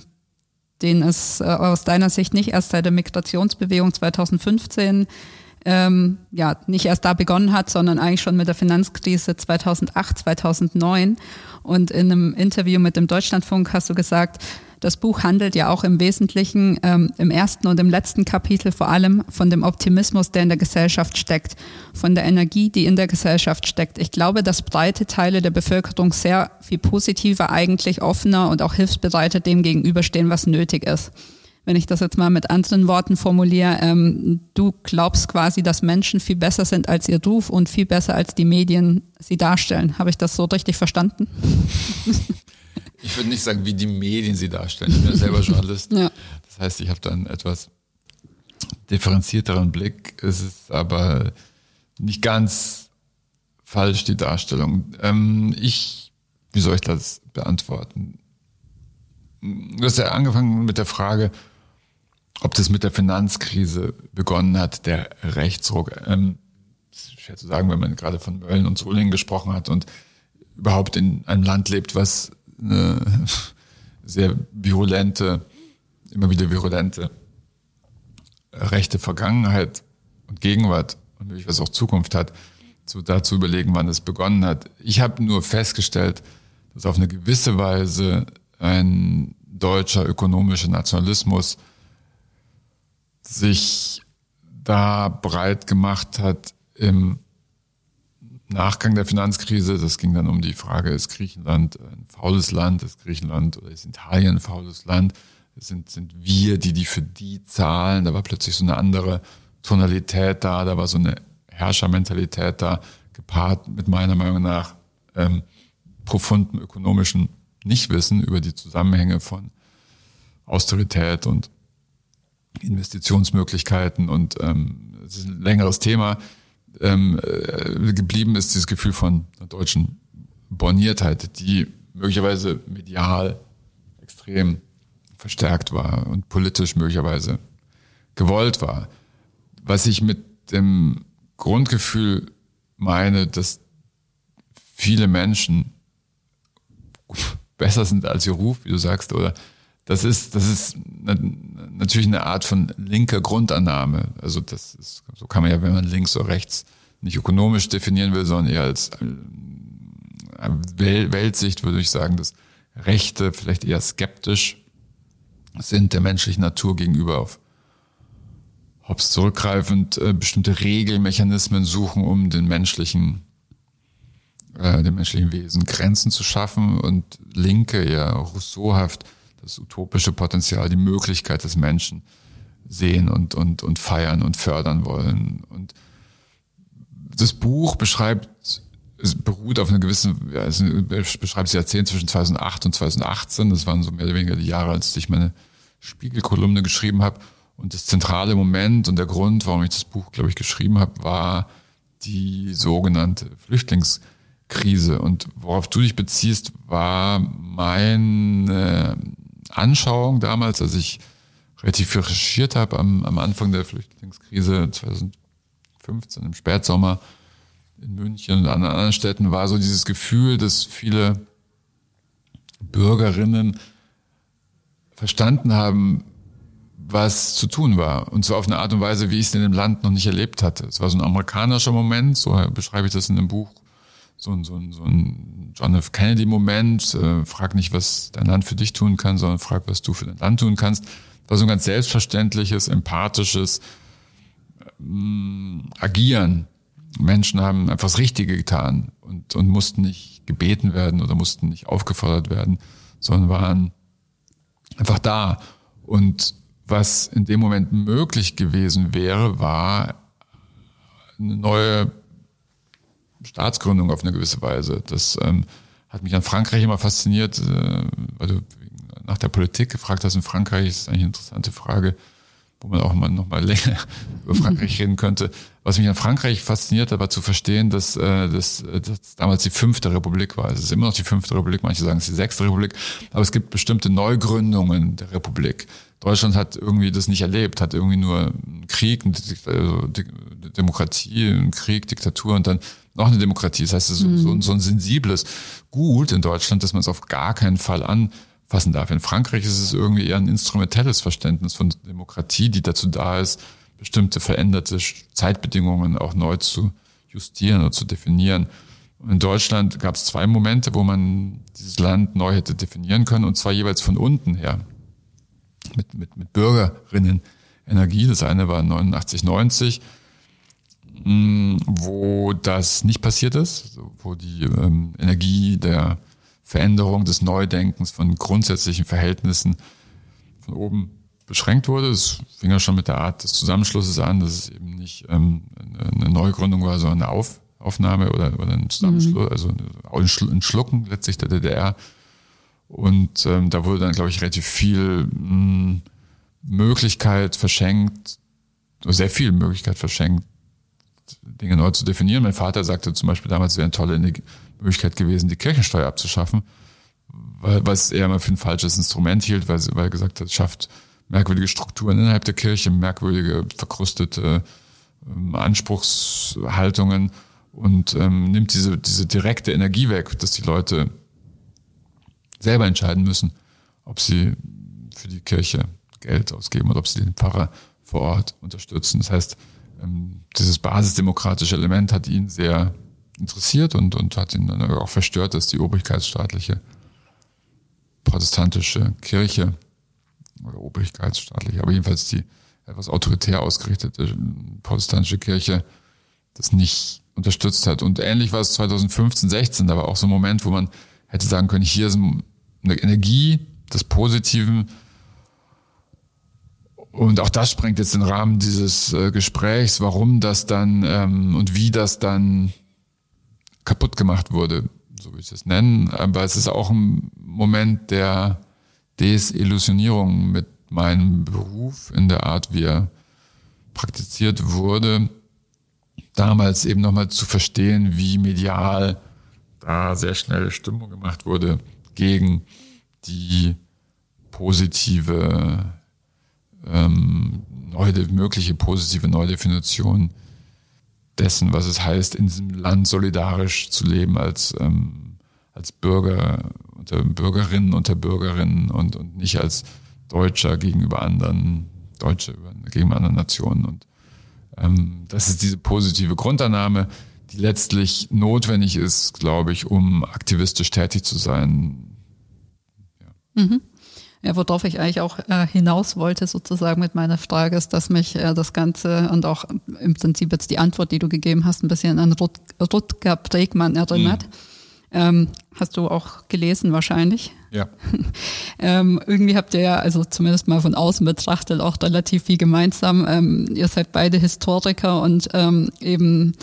den es äh, aus deiner Sicht nicht erst seit der Migrationsbewegung 2015 ähm, ja nicht erst da begonnen hat, sondern eigentlich schon mit der Finanzkrise 2008, 2009. Und in einem Interview mit dem Deutschlandfunk hast du gesagt, das Buch handelt ja auch im Wesentlichen ähm, im ersten und im letzten Kapitel vor allem von dem Optimismus, der in der Gesellschaft steckt, von der Energie, die in der Gesellschaft steckt. Ich glaube, dass breite Teile der Bevölkerung sehr viel positiver, eigentlich offener und auch hilfsbereiter dem gegenüberstehen, was nötig ist wenn ich das jetzt mal mit anderen Worten formuliere, ähm, du glaubst quasi, dass Menschen viel besser sind als ihr Ruf und viel besser als die Medien sie darstellen. Habe ich das so richtig verstanden? Ich würde nicht sagen, wie die Medien sie darstellen. Ich bin ja selber Journalist. ja. Das heißt, ich habe da einen etwas differenzierteren Blick. Es ist aber nicht ganz falsch, die Darstellung. Ähm, ich, wie soll ich das beantworten? Du hast ja angefangen mit der Frage, ob das mit der Finanzkrise begonnen hat, der Rechtsruck. Ähm, schwer zu sagen, wenn man gerade von Mölln und Solingen gesprochen hat und überhaupt in einem Land lebt, was eine sehr virulente, immer wieder virulente rechte Vergangenheit und Gegenwart und was auch Zukunft hat, zu dazu überlegen, wann es begonnen hat. Ich habe nur festgestellt, dass auf eine gewisse Weise ein deutscher ökonomischer Nationalismus sich da breit gemacht hat im Nachgang der Finanzkrise, das ging dann um die Frage, ist Griechenland ein faules Land, ist Griechenland oder ist Italien ein faules Land? Sind, sind wir, die die für die zahlen? Da war plötzlich so eine andere Tonalität da, da war so eine Herrschermentalität da, gepaart mit meiner Meinung nach ähm, profundem ökonomischen Nichtwissen über die Zusammenhänge von Austerität und Investitionsmöglichkeiten und ähm, das ist ein längeres Thema ähm, äh, geblieben ist dieses Gefühl von einer deutschen Borniertheit, die möglicherweise medial extrem verstärkt war und politisch möglicherweise gewollt war. Was ich mit dem Grundgefühl meine, dass viele Menschen besser sind als ihr Ruf, wie du sagst, oder das ist, das ist natürlich eine Art von linker Grundannahme. Also das ist, so kann man ja, wenn man links oder rechts nicht ökonomisch definieren will, sondern eher als äh, Weltsicht würde ich sagen, dass Rechte vielleicht eher skeptisch sind der menschlichen Natur gegenüber auf Hobbes zurückgreifend äh, bestimmte Regelmechanismen suchen, um den menschlichen äh, dem menschlichen Wesen Grenzen zu schaffen und Linke eher Rousseauhaft das utopische Potenzial, die Möglichkeit des Menschen sehen und, und, und feiern und fördern wollen. Und das Buch beschreibt, es beruht auf einer gewissen, ja, es beschreibt das Jahrzehnt zwischen 2008 und 2018. Das waren so mehr oder weniger die Jahre, als ich meine Spiegelkolumne geschrieben habe. Und das zentrale Moment und der Grund, warum ich das Buch, glaube ich, geschrieben habe, war die sogenannte Flüchtlingskrise. Und worauf du dich beziehst, war meine Anschauung damals, als ich relativ viel recherchiert habe am, am Anfang der Flüchtlingskrise 2015 im Spätsommer in München und an anderen Städten, war so dieses Gefühl, dass viele Bürgerinnen verstanden haben, was zu tun war. Und zwar auf eine Art und Weise, wie ich es in dem Land noch nicht erlebt hatte. Es war so ein amerikanischer Moment, so beschreibe ich das in dem Buch, so ein, so ein, so ein John F. Kennedy-Moment. Äh, frag nicht, was dein Land für dich tun kann, sondern frag, was du für dein Land tun kannst. War so ein ganz selbstverständliches, empathisches ähm, Agieren. Menschen haben einfach das Richtige getan und, und mussten nicht gebeten werden oder mussten nicht aufgefordert werden, sondern waren einfach da. Und was in dem Moment möglich gewesen wäre, war eine neue Staatsgründung auf eine gewisse Weise. Das ähm, hat mich an Frankreich immer fasziniert, äh, weil du nach der Politik gefragt hast. In Frankreich ist eigentlich eine interessante Frage, wo man auch mal noch mal länger über Frankreich reden könnte. Was mich an Frankreich fasziniert, aber zu verstehen, dass, äh, dass, dass damals die fünfte Republik war. Es ist immer noch die fünfte Republik, manche sagen es ist die sechste Republik, aber es gibt bestimmte Neugründungen der Republik. Deutschland hat irgendwie das nicht erlebt, hat irgendwie nur einen Krieg, eine also Demokratie, einen Krieg, Diktatur und dann noch eine Demokratie. Das heißt, es ist so, so ein sensibles Gut in Deutschland, dass man es auf gar keinen Fall anfassen darf. In Frankreich ist es irgendwie eher ein instrumentelles Verständnis von Demokratie, die dazu da ist, bestimmte veränderte Zeitbedingungen auch neu zu justieren oder zu definieren. Und in Deutschland gab es zwei Momente, wo man dieses Land neu hätte definieren können, und zwar jeweils von unten her. Mit, mit, mit Bürgerinnen Energie. Das eine war 89, 90 wo das nicht passiert ist, wo die ähm, Energie der Veränderung des Neudenkens von grundsätzlichen Verhältnissen von oben beschränkt wurde. Es fing ja schon mit der Art des Zusammenschlusses an, dass es eben nicht ähm, eine Neugründung war, sondern eine Auf, Aufnahme oder, oder ein Zusammenschluss, mhm. also ein Schlucken letztlich der DDR. Und ähm, da wurde dann, glaube ich, relativ viel mh, hm, Möglichkeit verschenkt, sehr viel Möglichkeit verschenkt, Dinge neu zu definieren. Mein Vater sagte zum Beispiel damals, es wäre eine tolle Möglichkeit gewesen, die Kirchensteuer abzuschaffen, weil, es eher mal für ein falsches Instrument hielt, weil, weil er gesagt hat, es schafft merkwürdige Strukturen innerhalb der Kirche, merkwürdige, verkrustete ähm, Anspruchshaltungen und ähm, nimmt diese, diese direkte Energie weg, dass die Leute selber entscheiden müssen, ob sie für die Kirche Geld ausgeben oder ob sie den Pfarrer vor Ort unterstützen. Das heißt, ähm, dieses basisdemokratische Element hat ihn sehr interessiert und, und hat ihn dann auch verstört, dass die obrigkeitsstaatliche protestantische Kirche oder obrigkeitsstaatliche, aber jedenfalls die etwas autoritär ausgerichtete protestantische Kirche das nicht unterstützt hat. Und ähnlich war es 2015, 16, da war auch so ein Moment, wo man hätte sagen können, hier ist eine Energie des Positiven, und auch das sprengt jetzt den Rahmen dieses äh, Gesprächs, warum das dann ähm, und wie das dann kaputt gemacht wurde, so würde ich es nennen. Aber es ist auch ein Moment der Desillusionierung mit meinem Beruf in der Art, wie er praktiziert wurde. Damals eben nochmal zu verstehen, wie medial da sehr schnell Stimmung gemacht wurde gegen die positive ähm, neue, mögliche positive Neudefinition dessen, was es heißt, in diesem Land solidarisch zu leben als, ähm, als Bürger, unter Bürgerinnen unter Bürgerinnen und, und nicht als Deutscher gegenüber anderen, Deutsche gegenüber anderen Nationen. Und ähm, das ist diese positive Grundannahme, die letztlich notwendig ist, glaube ich, um aktivistisch tätig zu sein. Ja. Mhm. Ja, worauf ich eigentlich auch äh, hinaus wollte, sozusagen mit meiner Frage, ist, dass mich äh, das Ganze und auch im Prinzip jetzt die Antwort, die du gegeben hast, ein bisschen an Rut Rutger Bregmann erinnert. Mhm. Ähm, hast du auch gelesen wahrscheinlich? Ja. ähm, irgendwie habt ihr ja, also zumindest mal von außen betrachtet, auch relativ viel gemeinsam. Ähm, ihr seid beide Historiker und ähm, eben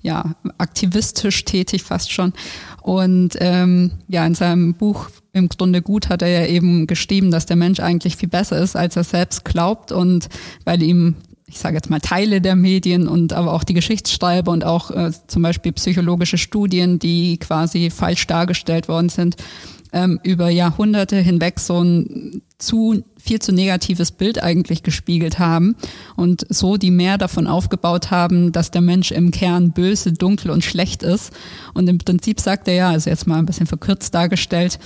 ja aktivistisch tätig fast schon. Und ähm, ja, in seinem Buch im Grunde gut hat er ja eben geschrieben, dass der Mensch eigentlich viel besser ist, als er selbst glaubt und weil ihm ich sage jetzt mal Teile der Medien und aber auch die Geschichtsschreiber und auch äh, zum Beispiel psychologische Studien, die quasi falsch dargestellt worden sind, ähm, über Jahrhunderte hinweg so ein zu viel zu negatives Bild eigentlich gespiegelt haben und so die mehr davon aufgebaut haben, dass der Mensch im Kern böse, dunkel und schlecht ist. Und im Prinzip sagt er ja, also jetzt mal ein bisschen verkürzt dargestellt,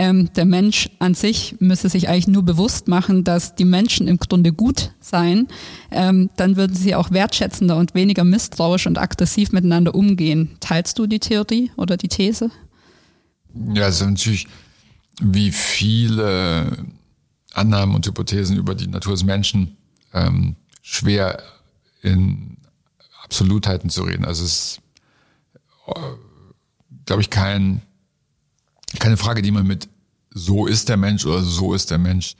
ähm, der Mensch an sich müsse sich eigentlich nur bewusst machen, dass die Menschen im Grunde gut seien, ähm, dann würden sie auch wertschätzender und weniger misstrauisch und aggressiv miteinander umgehen. Teilst du die Theorie oder die These? Ja, also natürlich, wie viele Annahmen und Hypothesen über die Natur des Menschen ähm, schwer in Absolutheiten zu reden. Also es ist, äh, glaube ich, kein keine Frage, die man mit so ist der Mensch oder so ist der Mensch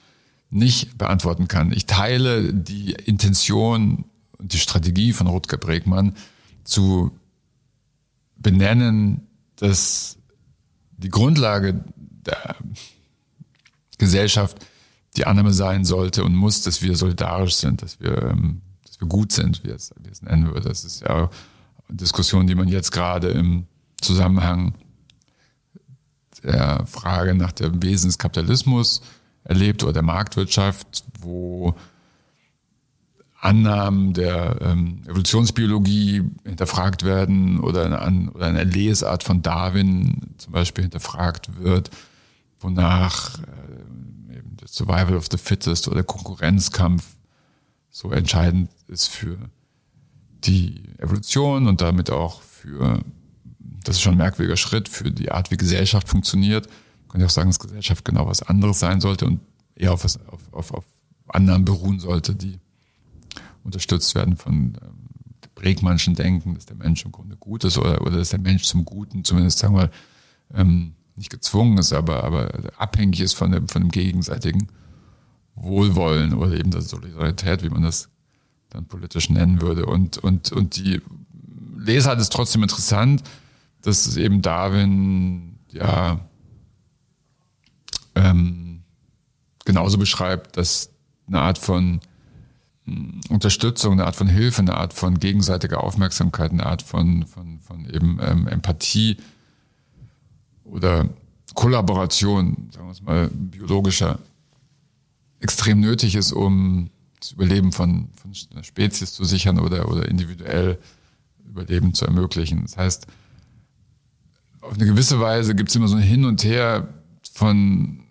nicht beantworten kann. Ich teile die Intention und die Strategie von Rutger Bregmann zu benennen, dass die Grundlage der Gesellschaft die Annahme sein sollte und muss, dass wir solidarisch sind, dass wir, ähm, dass wir gut sind, wie es, wie es nennen würde. Das ist ja eine Diskussion, die man jetzt gerade im Zusammenhang der Frage nach dem Wesen des Kapitalismus erlebt oder der Marktwirtschaft, wo Annahmen der ähm, Evolutionsbiologie hinterfragt werden oder eine, oder eine Lesart von Darwin zum Beispiel hinterfragt wird, wonach äh, eben der Survival of the Fittest oder Konkurrenzkampf so entscheidend ist für die Evolution und damit auch für das ist schon ein merkwürdiger Schritt für die Art, wie Gesellschaft funktioniert. Man könnte auch sagen, dass Gesellschaft genau was anderes sein sollte und eher auf, was, auf, auf, auf Annahmen beruhen sollte, die unterstützt werden von ähm, Bregmannschen Denken, dass der Mensch im Grunde gut ist oder, oder dass der Mensch zum Guten, zumindest sagen wir, ähm, nicht gezwungen ist, aber, aber abhängig ist von dem, von dem gegenseitigen Wohlwollen oder eben der Solidarität, wie man das dann politisch nennen würde. Und, und, und die Lesart ist trotzdem interessant, dass es eben Darwin ja ähm, genauso beschreibt, dass eine Art von hm, Unterstützung, eine Art von Hilfe, eine Art von gegenseitiger Aufmerksamkeit, eine Art von, von, von eben ähm, Empathie oder Kollaboration, sagen wir es mal, biologischer, extrem nötig ist, um das Überleben von, von einer Spezies zu sichern oder, oder individuell Überleben zu ermöglichen. Das heißt, auf eine gewisse Weise gibt es immer so ein Hin und Her von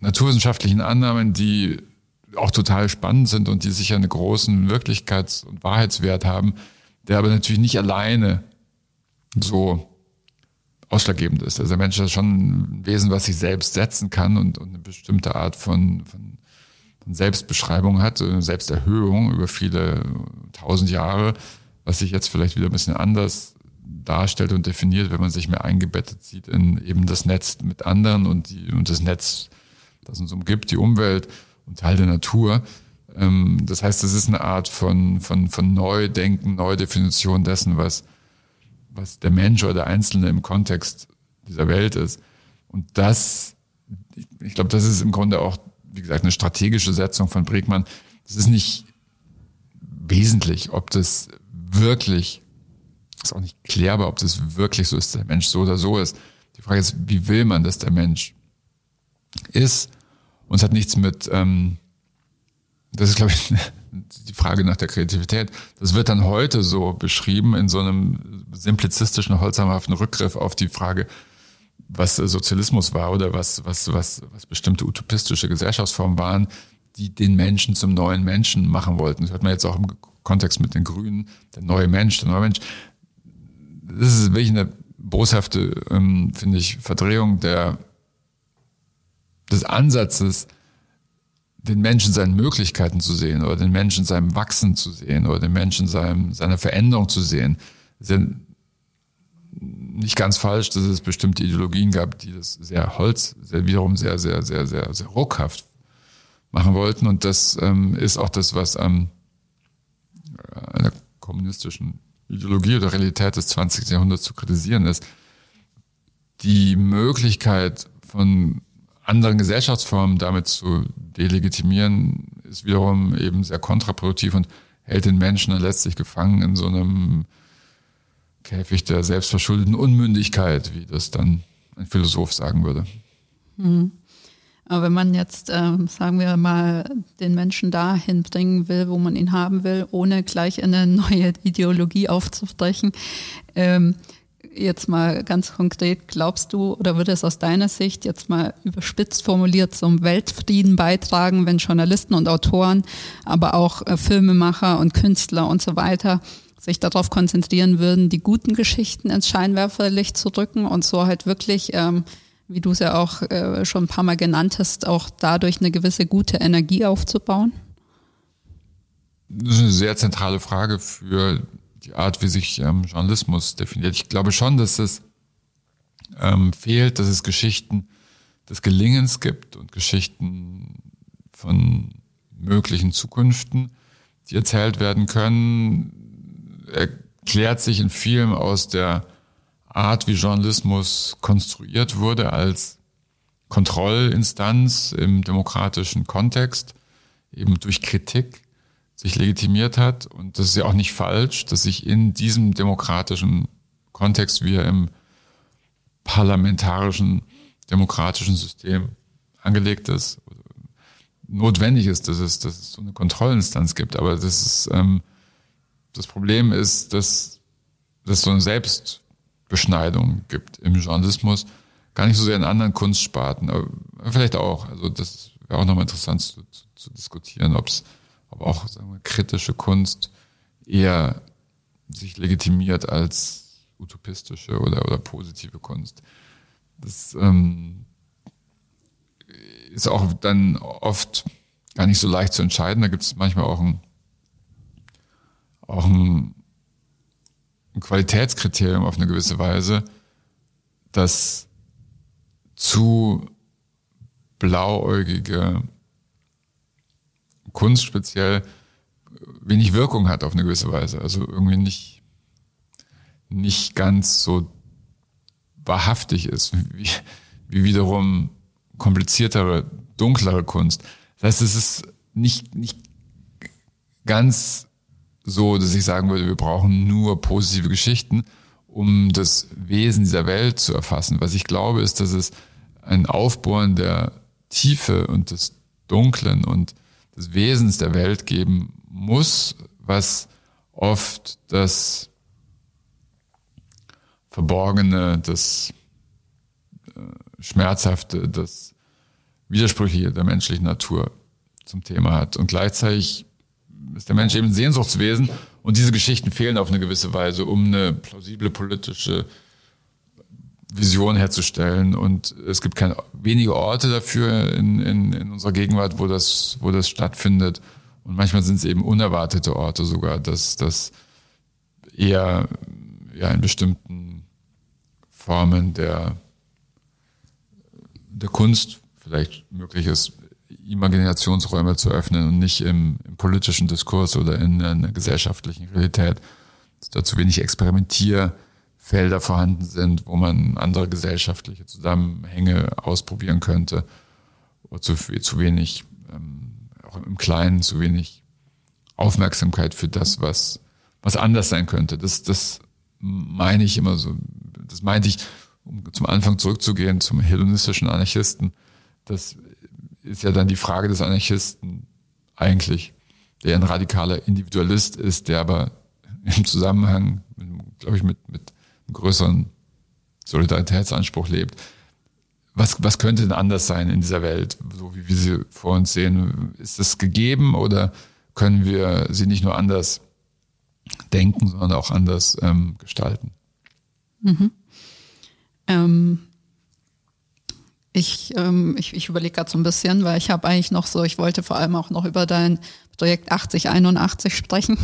naturwissenschaftlichen Annahmen, die auch total spannend sind und die sicher einen großen Wirklichkeits- und Wahrheitswert haben, der aber natürlich nicht alleine so ausschlaggebend ist. Also der Mensch ist schon ein Wesen, was sich selbst setzen kann und, und eine bestimmte Art von, von, von Selbstbeschreibung hat, eine Selbsterhöhung über viele tausend Jahre, was sich jetzt vielleicht wieder ein bisschen anders darstellt und definiert, wenn man sich mehr eingebettet sieht in eben das Netz mit anderen und, die, und das Netz, das uns umgibt, die Umwelt und Teil der Natur. Ähm, das heißt, es ist eine Art von, von, von Neudenken, Neudefinition dessen, was, was der Mensch oder der Einzelne im Kontext dieser Welt ist. Und das, ich glaube, das ist im Grunde auch, wie gesagt, eine strategische Setzung von Bregmann. Das ist nicht wesentlich, ob das wirklich ist auch nicht klärbar, ob das wirklich so ist, der Mensch so oder so ist. Die Frage ist, wie will man, dass der Mensch ist? Und es hat nichts mit, ähm, das ist, glaube ich, die Frage nach der Kreativität. Das wird dann heute so beschrieben in so einem simplizistischen, holzhamhaften Rückgriff auf die Frage, was Sozialismus war oder was, was, was, was bestimmte utopistische Gesellschaftsformen waren, die den Menschen zum neuen Menschen machen wollten. Das hört man jetzt auch im Kontext mit den Grünen, der neue Mensch, der neue Mensch das ist wirklich eine boshafte, ähm, finde ich, Verdrehung der, des Ansatzes, den Menschen seinen Möglichkeiten zu sehen oder den Menschen seinem Wachsen zu sehen oder den Menschen seinem, seiner Veränderung zu sehen. ist ja nicht ganz falsch, dass es bestimmte Ideologien gab, die das sehr Holz, sehr, wiederum sehr, sehr, sehr, sehr, sehr ruckhaft machen wollten. Und das ähm, ist auch das, was ähm, einer kommunistischen Ideologie oder Realität des 20. Jahrhunderts zu kritisieren ist. Die Möglichkeit von anderen Gesellschaftsformen damit zu delegitimieren, ist wiederum eben sehr kontraproduktiv und hält den Menschen dann letztlich gefangen in so einem Käfig der selbstverschuldeten Unmündigkeit, wie das dann ein Philosoph sagen würde. Mhm. Aber wenn man jetzt, äh, sagen wir mal, den Menschen dahin bringen will, wo man ihn haben will, ohne gleich eine neue Ideologie aufzubrechen, ähm, jetzt mal ganz konkret, glaubst du oder würde es aus deiner Sicht jetzt mal überspitzt formuliert zum Weltfrieden beitragen, wenn Journalisten und Autoren, aber auch äh, Filmemacher und Künstler und so weiter sich darauf konzentrieren würden, die guten Geschichten ins Scheinwerferlicht zu drücken und so halt wirklich, ähm, wie du es ja auch äh, schon ein paar Mal genannt hast, auch dadurch eine gewisse gute Energie aufzubauen? Das ist eine sehr zentrale Frage für die Art, wie sich ähm, Journalismus definiert. Ich glaube schon, dass es ähm, fehlt, dass es Geschichten des Gelingens gibt und Geschichten von möglichen Zukünften, die erzählt werden können, erklärt sich in vielem aus der Art, wie Journalismus konstruiert wurde als Kontrollinstanz im demokratischen Kontext, eben durch Kritik sich legitimiert hat. Und das ist ja auch nicht falsch, dass sich in diesem demokratischen Kontext, wie er im parlamentarischen demokratischen System angelegt ist, notwendig ist, dass es, dass es so eine Kontrollinstanz gibt. Aber das ist, ähm, das Problem ist, dass, es so eine Selbstbeschneidung gibt im Journalismus. Gar nicht so sehr in anderen Kunstsparten, aber vielleicht auch. Also das wäre auch nochmal interessant zu, zu, zu diskutieren, ob es aber auch sagen wir, kritische Kunst eher sich legitimiert als utopistische oder, oder positive Kunst. Das ähm, ist auch dann oft gar nicht so leicht zu entscheiden. Da gibt es manchmal auch ein, auch ein, ein Qualitätskriterium auf eine gewisse Weise, das zu blauäugige Kunst speziell wenig Wirkung hat auf eine gewisse Weise. Also irgendwie nicht, nicht ganz so wahrhaftig ist, wie, wie wiederum kompliziertere, dunklere Kunst. Das heißt, es ist nicht, nicht ganz so, dass ich sagen würde, wir brauchen nur positive Geschichten, um das Wesen dieser Welt zu erfassen. Was ich glaube, ist, dass es ein Aufbohren der Tiefe und des Dunklen und des Wesens der Welt geben muss, was oft das Verborgene, das äh, Schmerzhafte, das Widersprüchliche der menschlichen Natur zum Thema hat. Und gleichzeitig ist der Mensch eben ein Sehnsuchtswesen und diese Geschichten fehlen auf eine gewisse Weise, um eine plausible politische Vision herzustellen. Und es gibt keine wenige Orte dafür in, in, in unserer Gegenwart, wo das, wo das stattfindet. Und manchmal sind es eben unerwartete Orte sogar, dass das eher ja, in bestimmten Formen der, der Kunst vielleicht möglich ist, Imaginationsräume zu öffnen und nicht im, im politischen Diskurs oder in einer gesellschaftlichen Realität. Dass da zu wenig Experimentier Felder vorhanden sind, wo man andere gesellschaftliche Zusammenhänge ausprobieren könnte. Oder zu, zu wenig, ähm, auch im Kleinen, zu wenig Aufmerksamkeit für das, was, was anders sein könnte. Das, das meine ich immer so. Das meinte ich, um zum Anfang zurückzugehen, zum hedonistischen Anarchisten. Das ist ja dann die Frage des Anarchisten eigentlich, der ein radikaler Individualist ist, der aber im Zusammenhang, glaube ich, mit, mit einen größeren Solidaritätsanspruch lebt. Was, was könnte denn anders sein in dieser Welt, so wie wir sie vor uns sehen? Ist das gegeben oder können wir sie nicht nur anders denken, sondern auch anders ähm, gestalten? Mhm. Ähm, Ich, ähm, ich, ich überlege gerade so ein bisschen, weil ich habe eigentlich noch so, ich wollte vor allem auch noch über dein Projekt 8081 sprechen.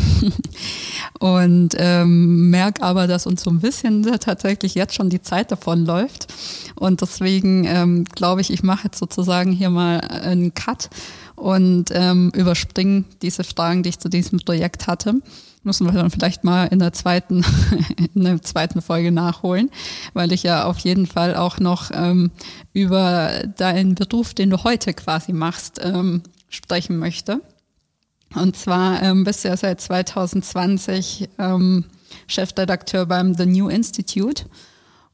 Und ähm, merke aber, dass uns so ein bisschen tatsächlich jetzt schon die Zeit davon läuft. Und deswegen ähm, glaube ich, ich mache jetzt sozusagen hier mal einen Cut und ähm, überspringe diese Fragen, die ich zu diesem Projekt hatte müssen wir dann vielleicht mal in der zweiten, in der zweiten Folge nachholen, weil ich ja auf jeden Fall auch noch ähm, über deinen Beruf, den du heute quasi machst, ähm, sprechen möchte. Und zwar ähm, bist du ja seit 2020 ähm, Chefredakteur beim The New Institute.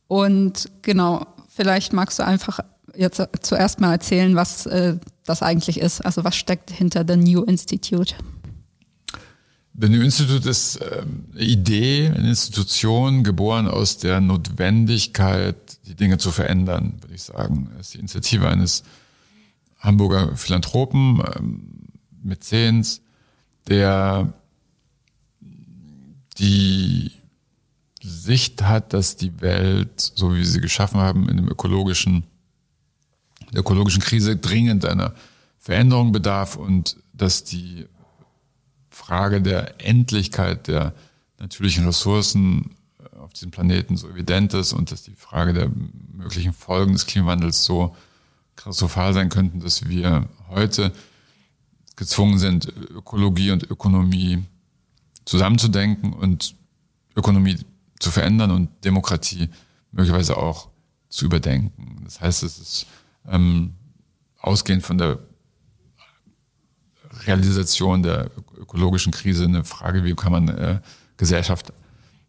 Und genau, vielleicht magst du einfach jetzt zuerst mal erzählen, was äh, das eigentlich ist. Also was steckt hinter The New Institute? The New Institute ist äh, eine Idee, eine Institution, geboren aus der Notwendigkeit, die Dinge zu verändern, würde ich sagen. Es ist die Initiative eines Hamburger Philanthropen, ähm, Mäzens, der die Sicht hat, dass die Welt, so wie wir sie geschaffen haben, in dem ökologischen, der ökologischen Krise dringend einer Veränderung bedarf und dass die Frage der Endlichkeit der natürlichen Ressourcen auf diesem Planeten so evident ist und dass die Frage der möglichen Folgen des Klimawandels so katastrophal sein könnten, dass wir heute gezwungen sind, Ökologie und Ökonomie zusammenzudenken und Ökonomie zu verändern und Demokratie möglicherweise auch zu überdenken. Das heißt, es ist ähm, ausgehend von der Realisation der ökologischen Krise eine Frage, wie kann man äh, Gesellschaft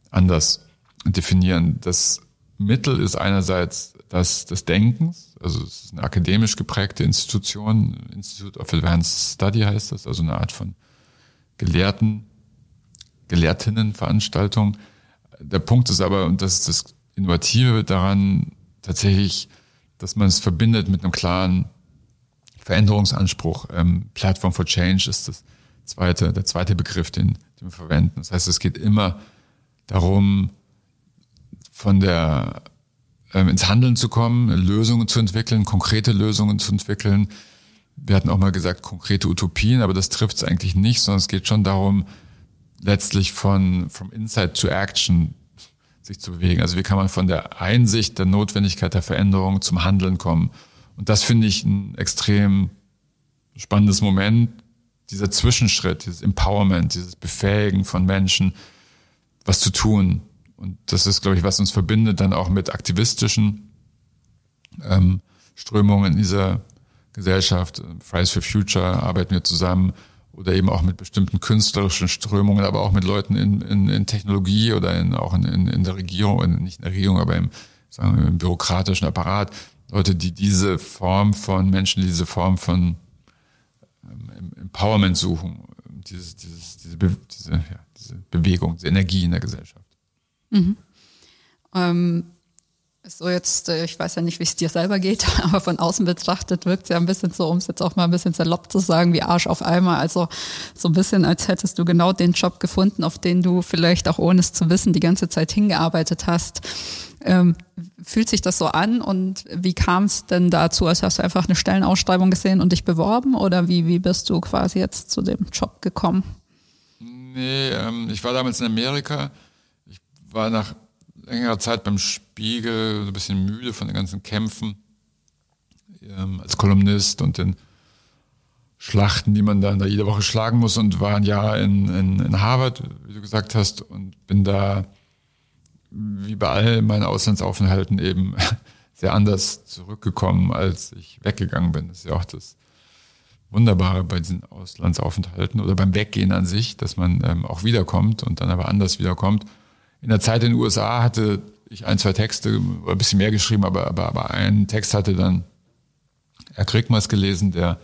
anders definieren. Das Mittel ist einerseits das des Denkens, also es ist eine akademisch geprägte Institution, Institute of Advanced Study heißt das, also eine Art von Gelehrten, Gelehrtinnenveranstaltung. Der Punkt ist aber, und das ist das Innovative daran, tatsächlich, dass man es verbindet mit einem klaren Veränderungsanspruch. Ähm, Platform for Change ist das zweite, der zweite Begriff, den, den wir verwenden. Das heißt, es geht immer darum, von der ähm, ins Handeln zu kommen, Lösungen zu entwickeln, konkrete Lösungen zu entwickeln. Wir hatten auch mal gesagt, konkrete Utopien, aber das trifft es eigentlich nicht, sondern es geht schon darum, letztlich von from Insight to Action sich zu bewegen. Also wie kann man von der Einsicht der Notwendigkeit der Veränderung zum Handeln kommen? Und das finde ich ein extrem spannendes Moment, dieser Zwischenschritt, dieses Empowerment, dieses Befähigen von Menschen, was zu tun, und das ist, glaube ich, was uns verbindet dann auch mit aktivistischen ähm, Strömungen in dieser Gesellschaft. Fridays for Future arbeiten wir zusammen oder eben auch mit bestimmten künstlerischen Strömungen, aber auch mit Leuten in, in, in Technologie oder in, auch in, in, in der Regierung, nicht in der Regierung, aber im, sagen wir, im bürokratischen Apparat. Leute, die diese Form von Menschen, die diese Form von Empowerment suchen, dieses, dieses, diese, Be diese, ja, diese Bewegung, diese Energie in der Gesellschaft. Mhm. Ähm, so jetzt, äh, ich weiß ja nicht, wie es dir selber geht, aber von außen betrachtet wirkt es ja ein bisschen so, um es jetzt auch mal ein bisschen salopp zu sagen, wie Arsch auf einmal. Also so ein bisschen, als hättest du genau den Job gefunden, auf den du vielleicht auch ohne es zu wissen die ganze Zeit hingearbeitet hast. Ähm, fühlt sich das so an und wie kam es denn dazu? Also hast du einfach eine Stellenausschreibung gesehen und dich beworben oder wie, wie bist du quasi jetzt zu dem Job gekommen? Nee, ähm, ich war damals in Amerika war nach längerer Zeit beim Spiegel so ein bisschen müde von den ganzen Kämpfen ähm, als Kolumnist und den Schlachten, die man dann da jede Woche schlagen muss und war ein Jahr in, in, in Harvard, wie du gesagt hast, und bin da wie bei all meinen Auslandsaufenthalten eben sehr anders zurückgekommen, als ich weggegangen bin. Das ist ja auch das Wunderbare bei diesen Auslandsaufenthalten oder beim Weggehen an sich, dass man ähm, auch wiederkommt und dann aber anders wiederkommt in der Zeit in den USA hatte ich ein, zwei Texte, ein bisschen mehr geschrieben, aber, aber, aber einen Text hatte dann Herr Kriegmers gelesen, der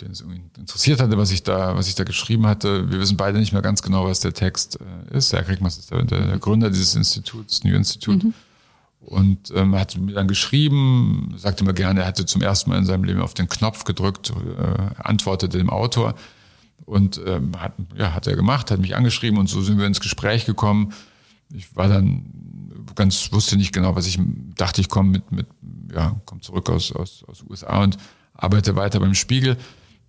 den es irgendwie interessiert hatte, was ich da, was ich da geschrieben hatte. Wir wissen beide nicht mehr ganz genau, was der Text äh, ist. Herr Kriegmers ist der, der, Gründer dieses Instituts, New Institute. Mhm. Und ähm, hat mir dann geschrieben, sagte mir gerne, er hatte zum ersten Mal in seinem Leben auf den Knopf gedrückt, äh, antwortete dem Autor. Und ähm, hat, ja, hat er gemacht, hat mich angeschrieben und so sind wir ins Gespräch gekommen. Ich war dann ganz, wusste nicht genau, was ich dachte, ich komme mit, mit ja, komme zurück aus, aus, aus USA und arbeite weiter beim Spiegel.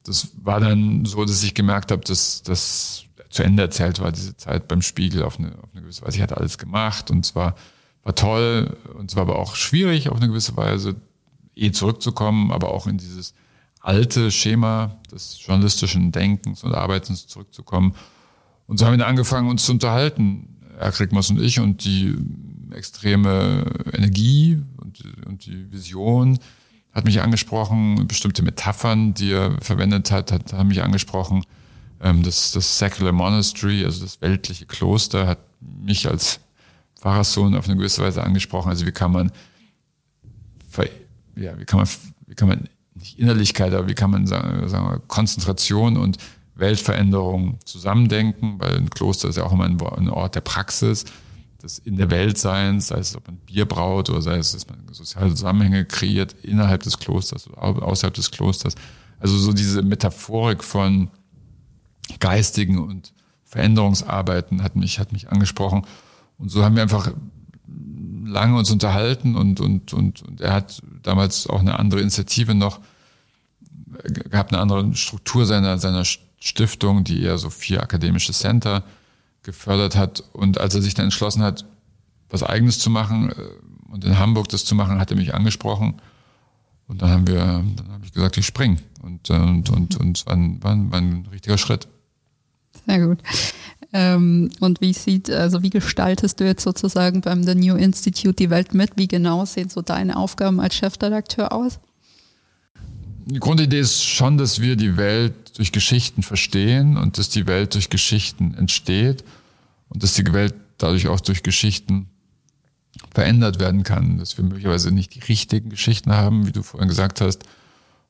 Das war dann so, dass ich gemerkt habe, dass das zu Ende erzählt war, diese Zeit beim Spiegel auf eine, auf eine gewisse Weise. Ich hatte alles gemacht und zwar war toll und zwar aber auch schwierig auf eine gewisse Weise, eh zurückzukommen, aber auch in dieses alte Schema des journalistischen Denkens und Arbeitens zurückzukommen. Und so haben wir angefangen, uns zu unterhalten, Herr Kriegmas und ich, und die extreme Energie und, und die Vision hat mich angesprochen, bestimmte Metaphern, die er verwendet hat, hat haben mich angesprochen. Ähm, das, das Secular Monastery, also das weltliche Kloster, hat mich als Pfarrerssohn auf eine gewisse Weise angesprochen. Also wie kann man, ja, wie kann man, wie kann man nicht Innerlichkeit, aber wie kann man sagen, sagen wir, Konzentration und Weltveränderung zusammendenken, weil ein Kloster ist ja auch immer ein Ort der Praxis, des in der Welt Seins, sei es, ob man Bier braut oder sei es, dass man soziale Zusammenhänge kreiert innerhalb des Klosters oder außerhalb des Klosters. Also so diese Metaphorik von geistigen und Veränderungsarbeiten hat mich, hat mich angesprochen. Und so haben wir einfach lange uns unterhalten und, und, und, und er hat damals auch eine andere Initiative noch gehabt, eine andere Struktur seiner, seiner Stiftung, die eher so vier akademische Center gefördert hat. Und als er sich dann entschlossen hat, was Eigenes zu machen äh, und in Hamburg das zu machen, hat er mich angesprochen. Und dann haben wir, dann habe ich gesagt, ich spring. Und, äh, und, und, und es war ein, war, ein, war ein richtiger Schritt. Sehr gut. Ähm, und wie sieht, also wie gestaltest du jetzt sozusagen beim The New Institute die Welt mit? Wie genau sehen so deine Aufgaben als Chefredakteur aus? Die Grundidee ist schon, dass wir die Welt durch Geschichten verstehen und dass die Welt durch Geschichten entsteht und dass die Welt dadurch auch durch Geschichten verändert werden kann, dass wir möglicherweise nicht die richtigen Geschichten haben, wie du vorhin gesagt hast,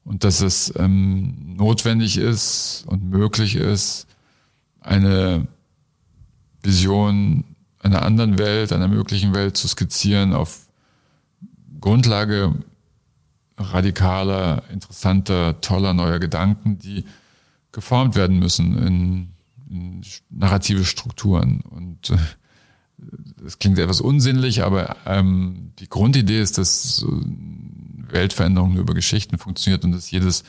und dass es ähm, notwendig ist und möglich ist, eine Vision einer anderen Welt, einer möglichen Welt zu skizzieren auf Grundlage radikaler, interessanter, toller neuer Gedanken, die geformt werden müssen in, in narrative Strukturen. Und äh, das klingt etwas unsinnlich, aber ähm, die Grundidee ist, dass Weltveränderung nur über Geschichten funktioniert und dass jedes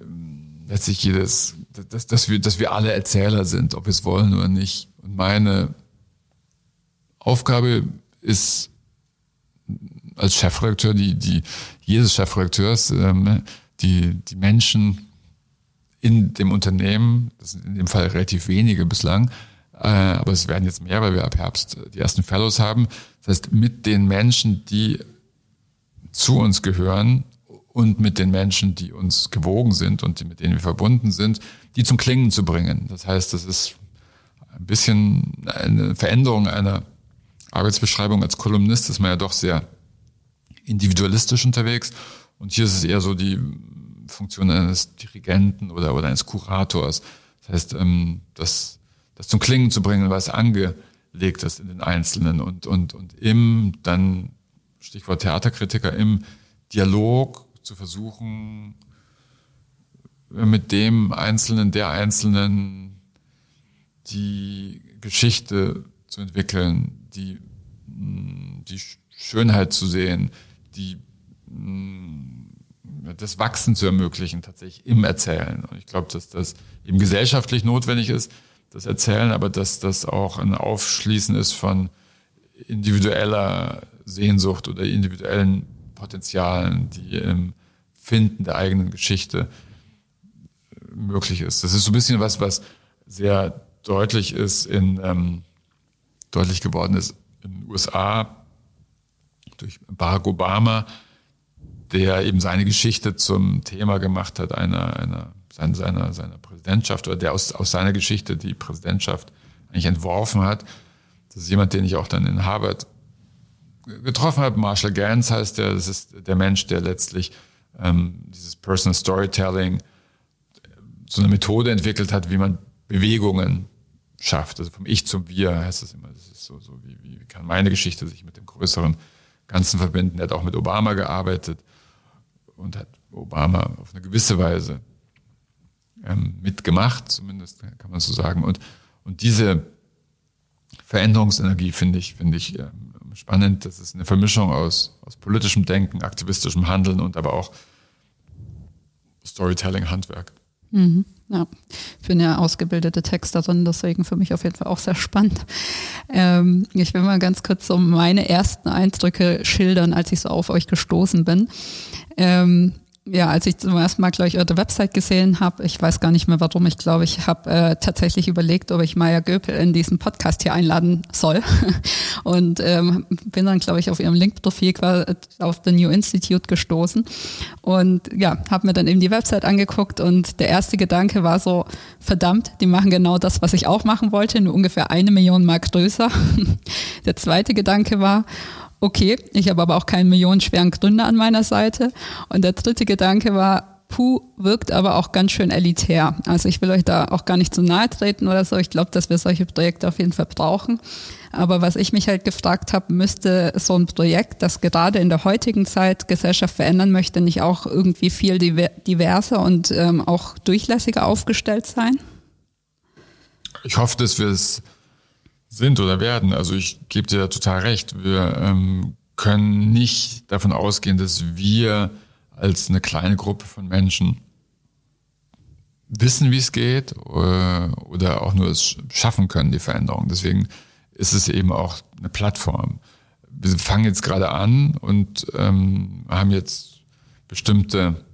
ähm, letztlich jedes dass, dass, wir, dass wir alle Erzähler sind, ob wir es wollen oder nicht. Und meine Aufgabe ist als Chefredakteur, die, die jedes Chefredakteurs, ähm, die, die Menschen in dem Unternehmen, das sind in dem Fall relativ wenige bislang, äh, aber es werden jetzt mehr, weil wir ab Herbst die ersten Fellows haben. Das heißt, mit den Menschen, die zu uns gehören, und mit den Menschen, die uns gewogen sind und die, mit denen wir verbunden sind, die zum Klingen zu bringen. Das heißt, das ist ein bisschen eine Veränderung einer Arbeitsbeschreibung. Als Kolumnist ist man ja doch sehr individualistisch unterwegs. Und hier ist es eher so die Funktion eines Dirigenten oder, oder eines Kurators. Das heißt, ähm, das, das zum Klingen zu bringen, was angelegt ist in den Einzelnen und, und, und im, dann Stichwort Theaterkritiker, im Dialog zu versuchen, mit dem Einzelnen, der Einzelnen die Geschichte zu entwickeln, die, mm, die Schönheit zu sehen, die, mm, das Wachsen zu ermöglichen, tatsächlich im Erzählen. Und ich glaube, dass das eben gesellschaftlich notwendig ist, das Erzählen, aber dass das auch ein Aufschließen ist von individueller Sehnsucht oder individuellen Potenzialen, die im Finden der eigenen Geschichte möglich ist. Das ist so ein bisschen was, was sehr deutlich ist in ähm, deutlich geworden ist in den USA durch Barack Obama, der eben seine Geschichte zum Thema gemacht hat, einer, einer seiner, seiner, seiner Präsidentschaft oder der aus, aus seiner Geschichte die Präsidentschaft eigentlich entworfen hat. Das ist jemand, den ich auch dann in Harvard getroffen habe. Marshall Gans heißt der, das ist der Mensch, der letztlich ähm, dieses Personal Storytelling so eine Methode entwickelt hat, wie man Bewegungen schafft. Also vom Ich zum Wir heißt das immer. Das ist so, so wie, wie kann meine Geschichte sich mit dem größeren Ganzen verbinden. Er hat auch mit Obama gearbeitet und hat Obama auf eine gewisse Weise ähm, mitgemacht, zumindest kann man so sagen. Und, und diese Veränderungsenergie finde ich, finde ich ähm, spannend. Das ist eine Vermischung aus, aus politischem Denken, aktivistischem Handeln und aber auch Storytelling-Handwerk. Mhm. Ja, ich bin ja ausgebildete Texterin, deswegen für mich auf jeden Fall auch sehr spannend. Ähm, ich will mal ganz kurz so meine ersten Eindrücke schildern, als ich so auf euch gestoßen bin. Ähm, ja, als ich zum ersten Mal, glaube ich, eure Website gesehen habe, ich weiß gar nicht mehr warum, ich glaube, ich habe äh, tatsächlich überlegt, ob ich Maya Göpel in diesen Podcast hier einladen soll. Und ähm, bin dann, glaube ich, auf ihrem Link-Profil auf The New Institute gestoßen. Und ja, habe mir dann eben die Website angeguckt und der erste Gedanke war so, verdammt, die machen genau das, was ich auch machen wollte, nur ungefähr eine Million Mal größer. der zweite Gedanke war, okay, ich habe aber auch keinen millionenschweren Gründer an meiner Seite. Und der dritte Gedanke war, Puh wirkt aber auch ganz schön elitär. Also ich will euch da auch gar nicht zu nahe treten oder so. Ich glaube, dass wir solche Projekte auf jeden Fall brauchen. Aber was ich mich halt gefragt habe, müsste so ein Projekt, das gerade in der heutigen Zeit Gesellschaft verändern möchte, nicht auch irgendwie viel diverser und ähm, auch durchlässiger aufgestellt sein? Ich hoffe, dass wir es sind oder werden. Also ich gebe dir total recht. Wir ähm, können nicht davon ausgehen, dass wir als eine kleine Gruppe von Menschen wissen, wie es geht äh, oder auch nur es schaffen können, die Veränderung. Deswegen ist es eben auch eine Plattform. Wir fangen jetzt gerade an und ähm, haben jetzt bestimmte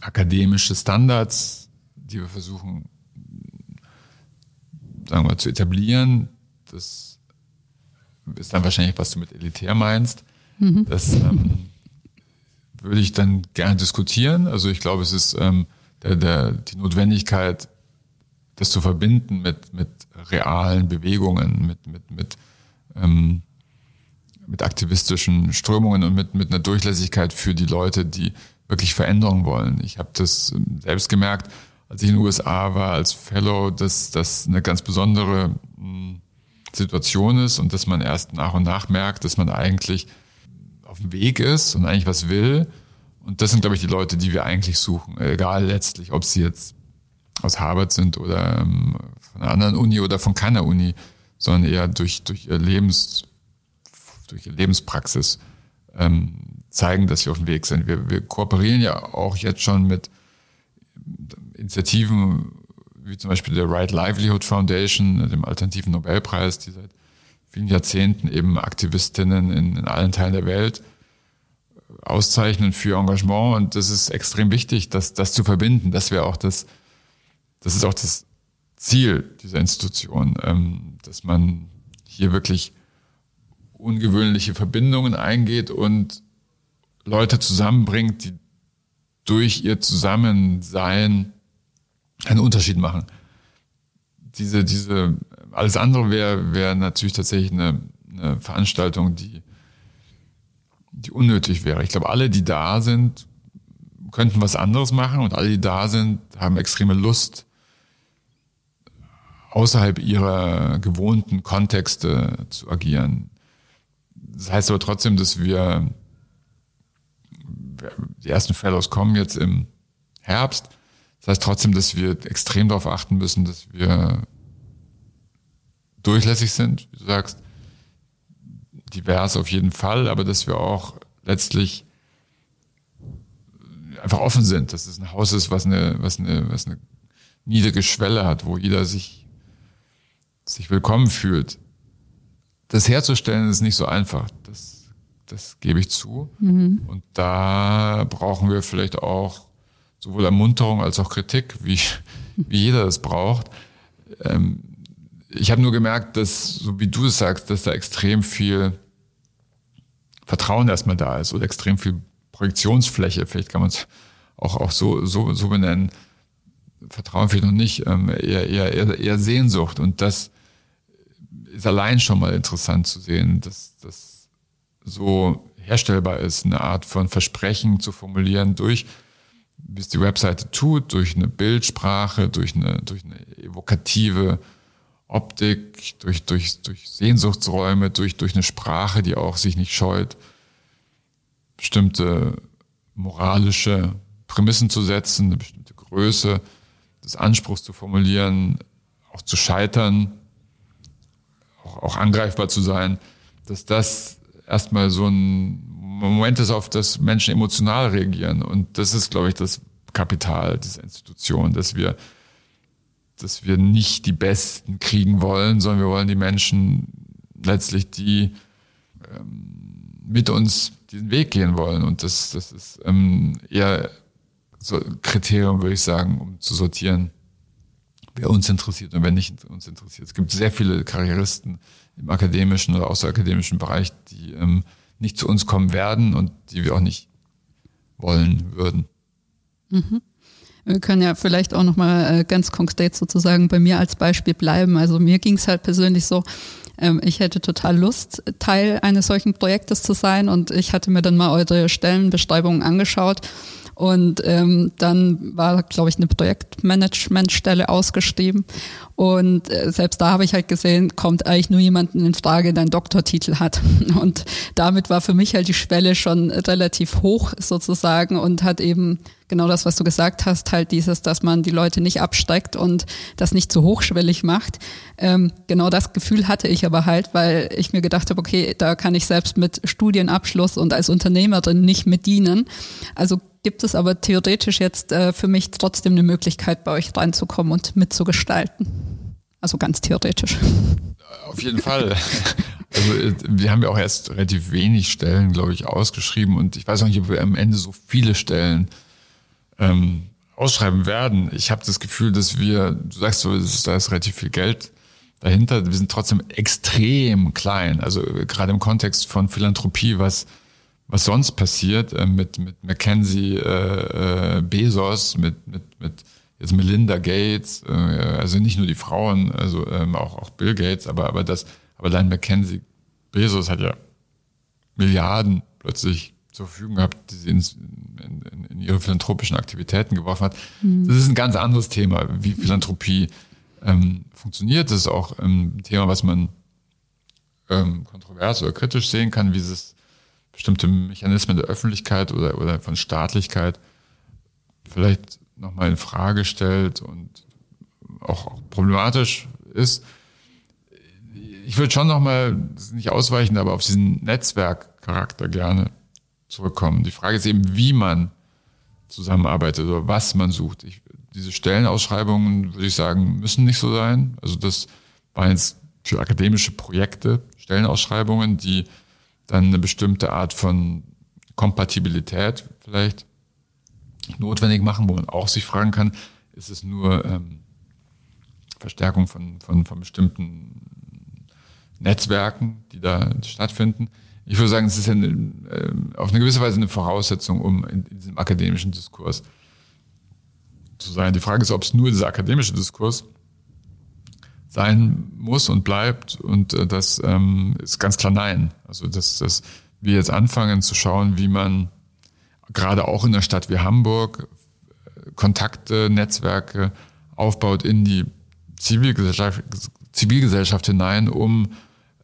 akademische Standards, die wir versuchen sagen wir, zu etablieren. Das ist dann wahrscheinlich, was du mit elitär meinst. Mhm. Das ähm, würde ich dann gerne diskutieren. Also ich glaube, es ist ähm, der, der, die Notwendigkeit, das zu verbinden mit, mit realen Bewegungen, mit, mit, mit, ähm, mit aktivistischen Strömungen und mit, mit einer Durchlässigkeit für die Leute, die wirklich Veränderungen wollen. Ich habe das ähm, selbst gemerkt, als ich in den USA war als Fellow, dass das eine ganz besondere hm, Situation ist und dass man erst nach und nach merkt, dass man eigentlich auf dem Weg ist und eigentlich was will. Und das sind, glaube ich, die Leute, die wir eigentlich suchen. Egal letztlich, ob sie jetzt aus Harvard sind oder ähm, von einer anderen Uni oder von keiner Uni, sondern eher durch, durch ihr Lebens, durch ihre Lebenspraxis ähm, zeigen, dass sie auf dem Weg sind. Wir, wir kooperieren ja auch jetzt schon mit Initiativen wie zum Beispiel der Right Livelihood Foundation, dem alternativen Nobelpreis, die seit vielen Jahrzehnten eben Aktivistinnen in, in allen Teilen der Welt auszeichnen für Engagement. Und das ist extrem wichtig, das, das zu verbinden. Das wäre auch das, das ist auch das Ziel dieser Institution, ähm, dass man hier wirklich ungewöhnliche Verbindungen eingeht und Leute zusammenbringt, die durch ihr Zusammensein einen Unterschied machen. Diese, diese, alles andere wäre wäre natürlich tatsächlich eine, eine Veranstaltung, die, die unnötig wäre. Ich glaube, alle, die da sind, könnten was anderes machen und alle, die da sind, haben extreme Lust, außerhalb ihrer gewohnten Kontexte zu agieren. Das heißt aber trotzdem, dass wir, die ersten Fellows kommen jetzt im Herbst, das heißt trotzdem, dass wir extrem darauf achten müssen, dass wir durchlässig sind, wie du sagst, divers auf jeden Fall, aber dass wir auch letztlich einfach offen sind, dass es ein Haus ist, was eine, was eine, was eine niedrige Schwelle hat, wo jeder sich, sich willkommen fühlt. Das herzustellen ist nicht so einfach. Das, das gebe ich zu. Mhm. Und da brauchen wir vielleicht auch sowohl Ermunterung als auch Kritik, wie, wie jeder es braucht. Ähm, ich habe nur gemerkt, dass, so wie du es sagst, dass da extrem viel Vertrauen erstmal da ist oder extrem viel Projektionsfläche, vielleicht kann man es auch, auch so, so, so benennen. Vertrauen vielleicht noch nicht, ähm, eher, eher, eher Sehnsucht. Und das ist allein schon mal interessant zu sehen, dass das so herstellbar ist, eine Art von Versprechen zu formulieren durch wie es die Webseite tut, durch eine Bildsprache, durch eine, durch eine evokative Optik, durch, durch, durch Sehnsuchtsräume, durch, durch eine Sprache, die auch sich nicht scheut, bestimmte moralische Prämissen zu setzen, eine bestimmte Größe des Anspruchs zu formulieren, auch zu scheitern, auch, auch angreifbar zu sein. dass das erstmal so ein Moment ist, auf das Menschen emotional reagieren. Und das ist, glaube ich, das Kapital dieser Institution, dass wir, dass wir nicht die Besten kriegen wollen, sondern wir wollen die Menschen letztlich, die ähm, mit uns diesen Weg gehen wollen. Und das, das ist ähm, eher so ein Kriterium, würde ich sagen, um zu sortieren, wer uns interessiert und wer nicht uns interessiert. Es gibt sehr viele Karrieristen im akademischen oder außerakademischen Bereich, die ähm, nicht zu uns kommen werden und die wir auch nicht wollen würden. Mhm. Wir können ja vielleicht auch nochmal äh, ganz konkret sozusagen bei mir als Beispiel bleiben. Also mir ging es halt persönlich so, ähm, ich hätte total Lust, Teil eines solchen Projektes zu sein und ich hatte mir dann mal eure Stellenbeschreibungen angeschaut und ähm, dann war, glaube ich, eine Projektmanagementstelle ausgeschrieben. Und äh, selbst da habe ich halt gesehen, kommt eigentlich nur jemanden in Frage, der einen Doktortitel hat. Und damit war für mich halt die Schwelle schon relativ hoch sozusagen und hat eben genau das, was du gesagt hast, halt dieses, dass man die Leute nicht absteckt und das nicht zu hochschwellig macht. Ähm, genau das Gefühl hatte ich aber halt, weil ich mir gedacht habe, okay, da kann ich selbst mit Studienabschluss und als Unternehmerin nicht mit dienen. Also gibt es aber theoretisch jetzt äh, für mich trotzdem eine Möglichkeit, bei euch reinzukommen und mitzugestalten. Also ganz theoretisch. Auf jeden Fall. Also äh, wir haben ja auch erst relativ wenig Stellen, glaube ich, ausgeschrieben und ich weiß auch nicht, ob wir am Ende so viele Stellen ähm, ausschreiben werden. Ich habe das Gefühl, dass wir, du sagst so, da ist relativ viel Geld dahinter. Wir sind trotzdem extrem klein. Also gerade im Kontext von Philanthropie, was was sonst passiert äh, mit mit Mackenzie, äh, äh, Bezos, mit mit mit jetzt Melinda Gates, äh, also nicht nur die Frauen, also ähm, auch auch Bill Gates, aber aber das, aber allein Mackenzie, Bezos hat ja Milliarden plötzlich zur Verfügung gehabt, die sie in, in, in ihre philanthropischen Aktivitäten geworfen hat. Mhm. Das ist ein ganz anderes Thema, wie Philanthropie ähm, funktioniert. Das ist auch ähm, ein Thema, was man ähm, kontrovers oder kritisch sehen kann, wie es bestimmte Mechanismen der Öffentlichkeit oder, oder von Staatlichkeit vielleicht nochmal in Frage stellt und auch, auch problematisch ist. Ich würde schon nochmal, nicht ausweichen, aber auf diesen Netzwerkcharakter gerne zurückkommen. Die Frage ist eben, wie man zusammenarbeitet oder was man sucht. Ich, diese Stellenausschreibungen, würde ich sagen, müssen nicht so sein. Also das waren jetzt für akademische Projekte Stellenausschreibungen, die dann eine bestimmte Art von Kompatibilität vielleicht notwendig machen, wo man auch sich fragen kann, ist es nur ähm, Verstärkung von, von, von bestimmten Netzwerken, die da stattfinden. Ich würde sagen, es ist eine, äh, auf eine gewisse Weise eine Voraussetzung, um in, in diesem akademischen Diskurs zu sein. Die Frage ist, ob es nur dieser akademische Diskurs sein muss und bleibt. Und äh, das ähm, ist ganz klar nein. Also dass, dass wir jetzt anfangen zu schauen, wie man gerade auch in einer Stadt wie Hamburg äh, Kontakte, Netzwerke aufbaut in die Zivilgesellschaft, Zivilgesellschaft hinein, um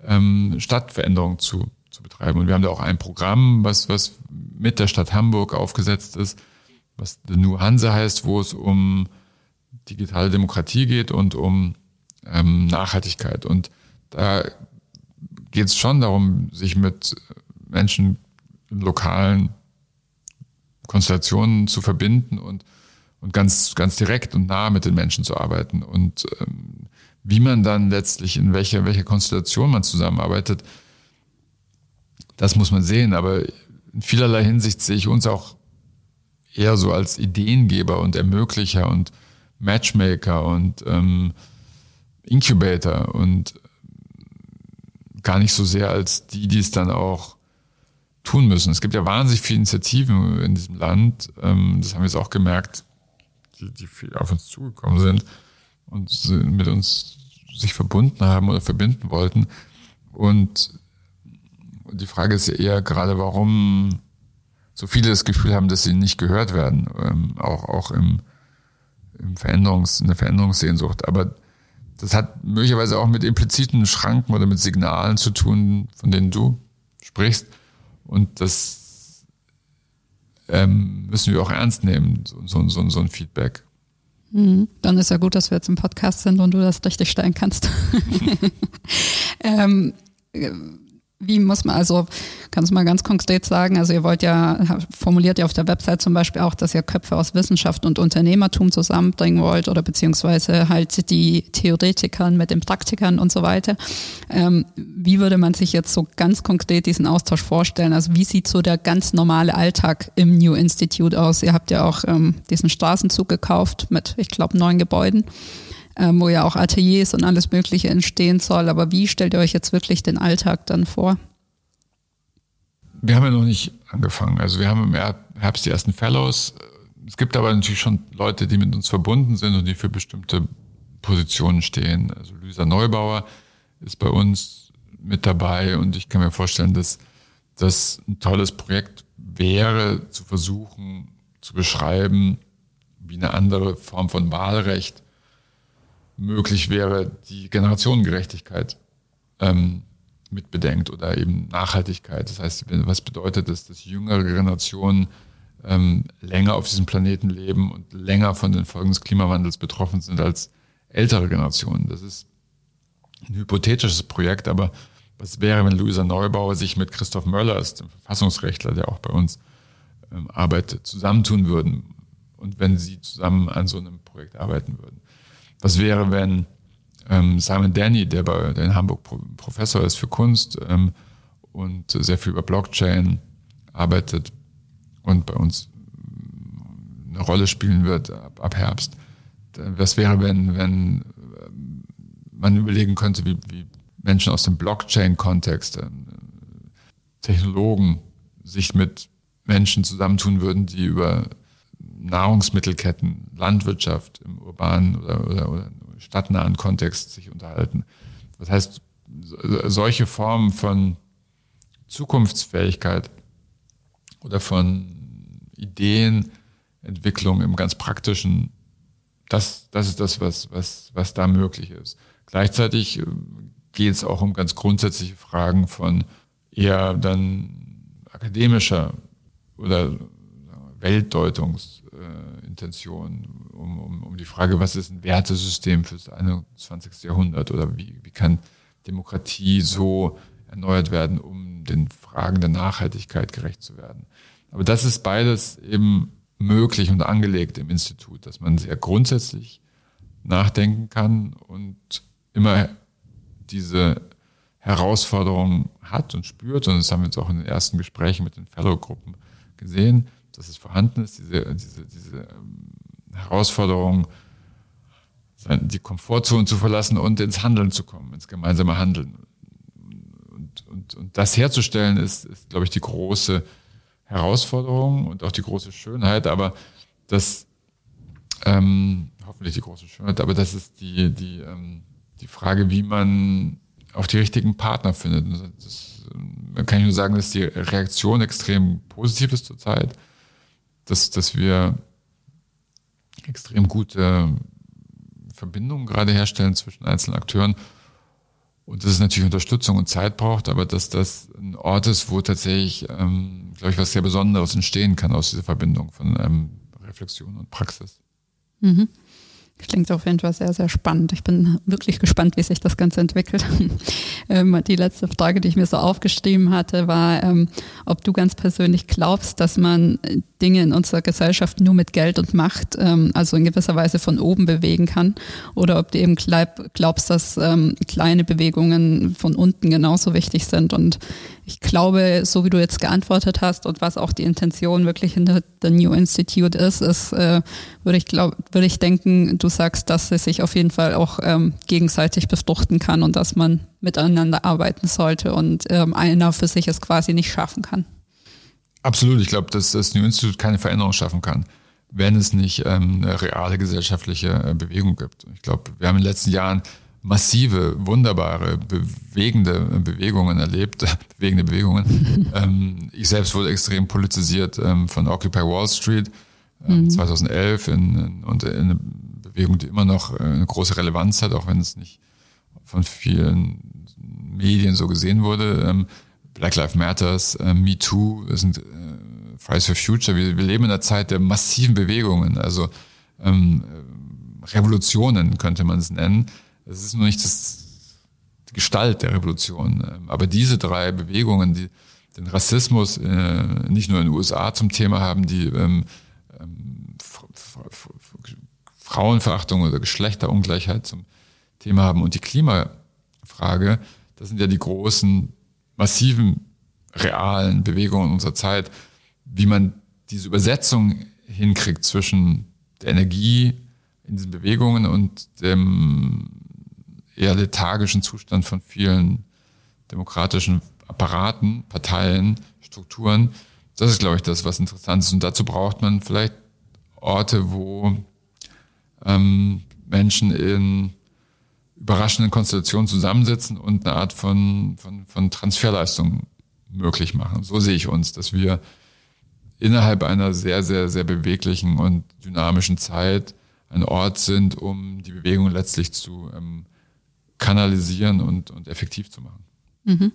ähm, Stadtveränderung zu, zu betreiben. Und wir haben da auch ein Programm, was, was mit der Stadt Hamburg aufgesetzt ist, was The New Hanse heißt, wo es um digitale Demokratie geht und um ähm, Nachhaltigkeit. Und da geht es schon darum, sich mit Menschen in lokalen Konstellationen zu verbinden und, und ganz, ganz direkt und nah mit den Menschen zu arbeiten. Und ähm, wie man dann letztlich in welcher, welcher Konstellation man zusammenarbeitet, das muss man sehen. Aber in vielerlei Hinsicht sehe ich uns auch eher so als Ideengeber und Ermöglicher und Matchmaker und ähm, Incubator und gar nicht so sehr als die, die es dann auch tun müssen. Es gibt ja wahnsinnig viele Initiativen in diesem Land, ähm, das haben wir jetzt auch gemerkt, die, die viel auf uns zugekommen sind und mit uns sich verbunden haben oder verbinden wollten. Und die Frage ist ja eher gerade, warum so viele das Gefühl haben, dass sie nicht gehört werden, ähm, auch, auch im, im Veränderungs-, in der Veränderungssehnsucht. Aber das hat möglicherweise auch mit impliziten Schranken oder mit Signalen zu tun, von denen du sprichst. Und das ähm, müssen wir auch ernst nehmen, so, so, so, so ein Feedback. Mhm. Dann ist ja gut, dass wir jetzt im Podcast sind und du das richtig stellen kannst. ähm, Wie muss man, also kannst du mal ganz konkret sagen, also ihr wollt ja, formuliert ja auf der Website zum Beispiel auch, dass ihr Köpfe aus Wissenschaft und Unternehmertum zusammenbringen wollt oder beziehungsweise halt die Theoretikern mit den Praktikern und so weiter. Ähm, wie würde man sich jetzt so ganz konkret diesen Austausch vorstellen? Also wie sieht so der ganz normale Alltag im New Institute aus? Ihr habt ja auch ähm, diesen Straßenzug gekauft mit, ich glaube, neun Gebäuden ähm, wo ja auch Ateliers und alles Mögliche entstehen soll. Aber wie stellt ihr euch jetzt wirklich den Alltag dann vor? Wir haben ja noch nicht angefangen. Also wir haben im Herbst die ersten Fellows. Es gibt aber natürlich schon Leute, die mit uns verbunden sind und die für bestimmte Positionen stehen. Also Lisa Neubauer ist bei uns mit dabei und ich kann mir vorstellen, dass das ein tolles Projekt wäre, zu versuchen zu beschreiben, wie eine andere Form von Wahlrecht möglich wäre, die Generationengerechtigkeit ähm, mitbedenkt oder eben Nachhaltigkeit. Das heißt, was bedeutet es, dass jüngere Generationen ähm, länger auf diesem Planeten leben und länger von den Folgen des Klimawandels betroffen sind als ältere Generationen. Das ist ein hypothetisches Projekt, aber was wäre, wenn Luisa Neubauer sich mit Christoph Möllers, dem Verfassungsrechtler, der auch bei uns ähm, arbeitet, zusammentun würden und wenn sie zusammen an so einem Projekt arbeiten würden? Was wäre, wenn ähm, Simon Danny, der, bei, der in Hamburg Professor ist für Kunst ähm, und sehr viel über Blockchain arbeitet und bei uns eine Rolle spielen wird ab, ab Herbst. Was wäre, wenn, wenn ähm, man überlegen könnte, wie, wie Menschen aus dem Blockchain-Kontext, äh, Technologen sich mit Menschen zusammentun würden, die über Nahrungsmittelketten, Landwirtschaft im urbanen oder, oder, oder stadtnahen Kontext sich unterhalten. Das heißt, solche Formen von Zukunftsfähigkeit oder von Ideenentwicklung im ganz praktischen, das, das ist das, was, was, was da möglich ist. Gleichzeitig äh, geht es auch um ganz grundsätzliche Fragen von eher dann akademischer oder Weltdeutungsintention, um, um, um die Frage, was ist ein Wertesystem fürs 21. Jahrhundert oder wie, wie kann Demokratie so erneuert werden, um den Fragen der Nachhaltigkeit gerecht zu werden. Aber das ist beides eben möglich und angelegt im Institut, dass man sehr grundsätzlich nachdenken kann und immer diese Herausforderung hat und spürt. Und das haben wir jetzt auch in den ersten Gesprächen mit den Fellow-Gruppen gesehen dass es vorhanden ist, diese, diese, diese ähm, Herausforderung, die Komfortzone zu verlassen und ins Handeln zu kommen, ins gemeinsame Handeln. Und, und, und das herzustellen ist, ist, glaube ich, die große Herausforderung und auch die große Schönheit, aber das, ähm, hoffentlich die große Schönheit, aber das ist die, die, ähm, die Frage, wie man auch die richtigen Partner findet. Das, man kann ich nur sagen, dass die Reaktion extrem positiv ist zurzeit dass, dass wir extrem gute Verbindungen gerade herstellen zwischen einzelnen Akteuren und dass es natürlich Unterstützung und Zeit braucht, aber dass das ein Ort ist, wo tatsächlich, ähm, glaube ich, was sehr Besonderes entstehen kann aus dieser Verbindung von ähm, Reflexion und Praxis. Mhm. Klingt auf jeden Fall sehr, sehr spannend. Ich bin wirklich gespannt, wie sich das Ganze entwickelt. ähm, die letzte Frage, die ich mir so aufgeschrieben hatte, war, ähm, ob du ganz persönlich glaubst, dass man Dinge in unserer Gesellschaft nur mit Geld und Macht, ähm, also in gewisser Weise von oben bewegen kann, oder ob du eben glaubst, dass kleine Bewegungen von unten genauso wichtig sind. Und ich glaube, so wie du jetzt geantwortet hast und was auch die Intention wirklich hinter The New Institute ist, ist, äh, würde ich glaub, würde ich denken, du sagst, dass es sich auf jeden Fall auch ähm, gegenseitig befruchten kann und dass man miteinander arbeiten sollte und ähm, einer für sich es quasi nicht schaffen kann. Absolut. Ich glaube, dass das New Institute keine Veränderung schaffen kann, wenn es nicht ähm, eine reale gesellschaftliche äh, Bewegung gibt. Ich glaube, wir haben in den letzten Jahren massive, wunderbare, bewegende Bewegungen erlebt, bewegende Bewegungen. ähm, ich selbst wurde extrem politisiert ähm, von Occupy Wall Street ähm, mhm. 2011 in, in, und in eine Bewegung, die immer noch äh, eine große Relevanz hat, auch wenn es nicht von vielen Medien so gesehen wurde. Ähm, Black Lives Matters, äh, Me Too, das sind äh, Fridays for Future. Wir, wir leben in einer Zeit der massiven Bewegungen, also ähm, Revolutionen könnte man es nennen. Es ist nur nicht das, die Gestalt der Revolution. Ähm, aber diese drei Bewegungen, die den Rassismus äh, nicht nur in den USA zum Thema haben, die ähm, ähm, Frauenverachtung oder Geschlechterungleichheit zum Thema haben und die Klimafrage, das sind ja die großen, massiven, realen Bewegungen unserer Zeit, wie man diese Übersetzung hinkriegt zwischen der Energie in diesen Bewegungen und dem eher lethargischen Zustand von vielen demokratischen Apparaten, Parteien, Strukturen. Das ist, glaube ich, das, was interessant ist. Und dazu braucht man vielleicht Orte, wo ähm, Menschen in überraschenden Konstellationen zusammensitzen und eine Art von, von, von Transferleistung möglich machen. So sehe ich uns, dass wir innerhalb einer sehr, sehr, sehr beweglichen und dynamischen Zeit ein Ort sind, um die Bewegung letztlich zu ähm, kanalisieren und, und effektiv zu machen. Mhm.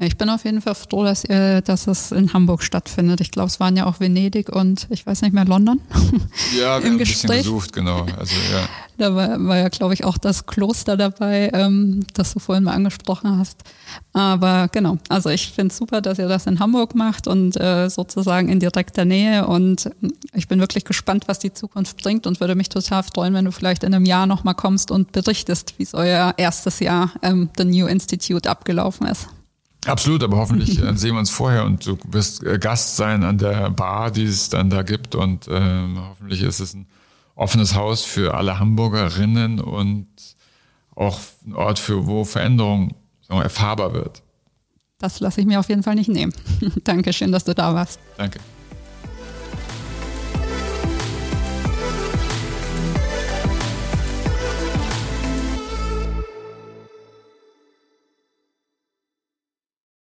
Ich bin auf jeden Fall froh, dass, äh, dass es in Hamburg stattfindet. Ich glaube, es waren ja auch Venedig und ich weiß nicht mehr London. Ja, wir haben ein bisschen gesucht, genau. Also, ja. Da war, war ja, glaube ich, auch das Kloster dabei, ähm, das du vorhin mal angesprochen hast. Aber genau, also ich finde es super, dass ihr das in Hamburg macht und äh, sozusagen in direkter Nähe. Und ich bin wirklich gespannt, was die Zukunft bringt und würde mich total freuen, wenn du vielleicht in einem Jahr nochmal kommst und berichtest, wie es euer erstes Jahr ähm, The New Institute abgelaufen ist. Absolut, aber hoffentlich äh, sehen wir uns vorher und du wirst äh, Gast sein an der Bar, die es dann da gibt und äh, hoffentlich ist es ein offenes Haus für alle Hamburgerinnen und auch ein Ort, für wo Veränderung wir, erfahrbar wird. Das lasse ich mir auf jeden Fall nicht nehmen. Dankeschön, dass du da warst. Danke.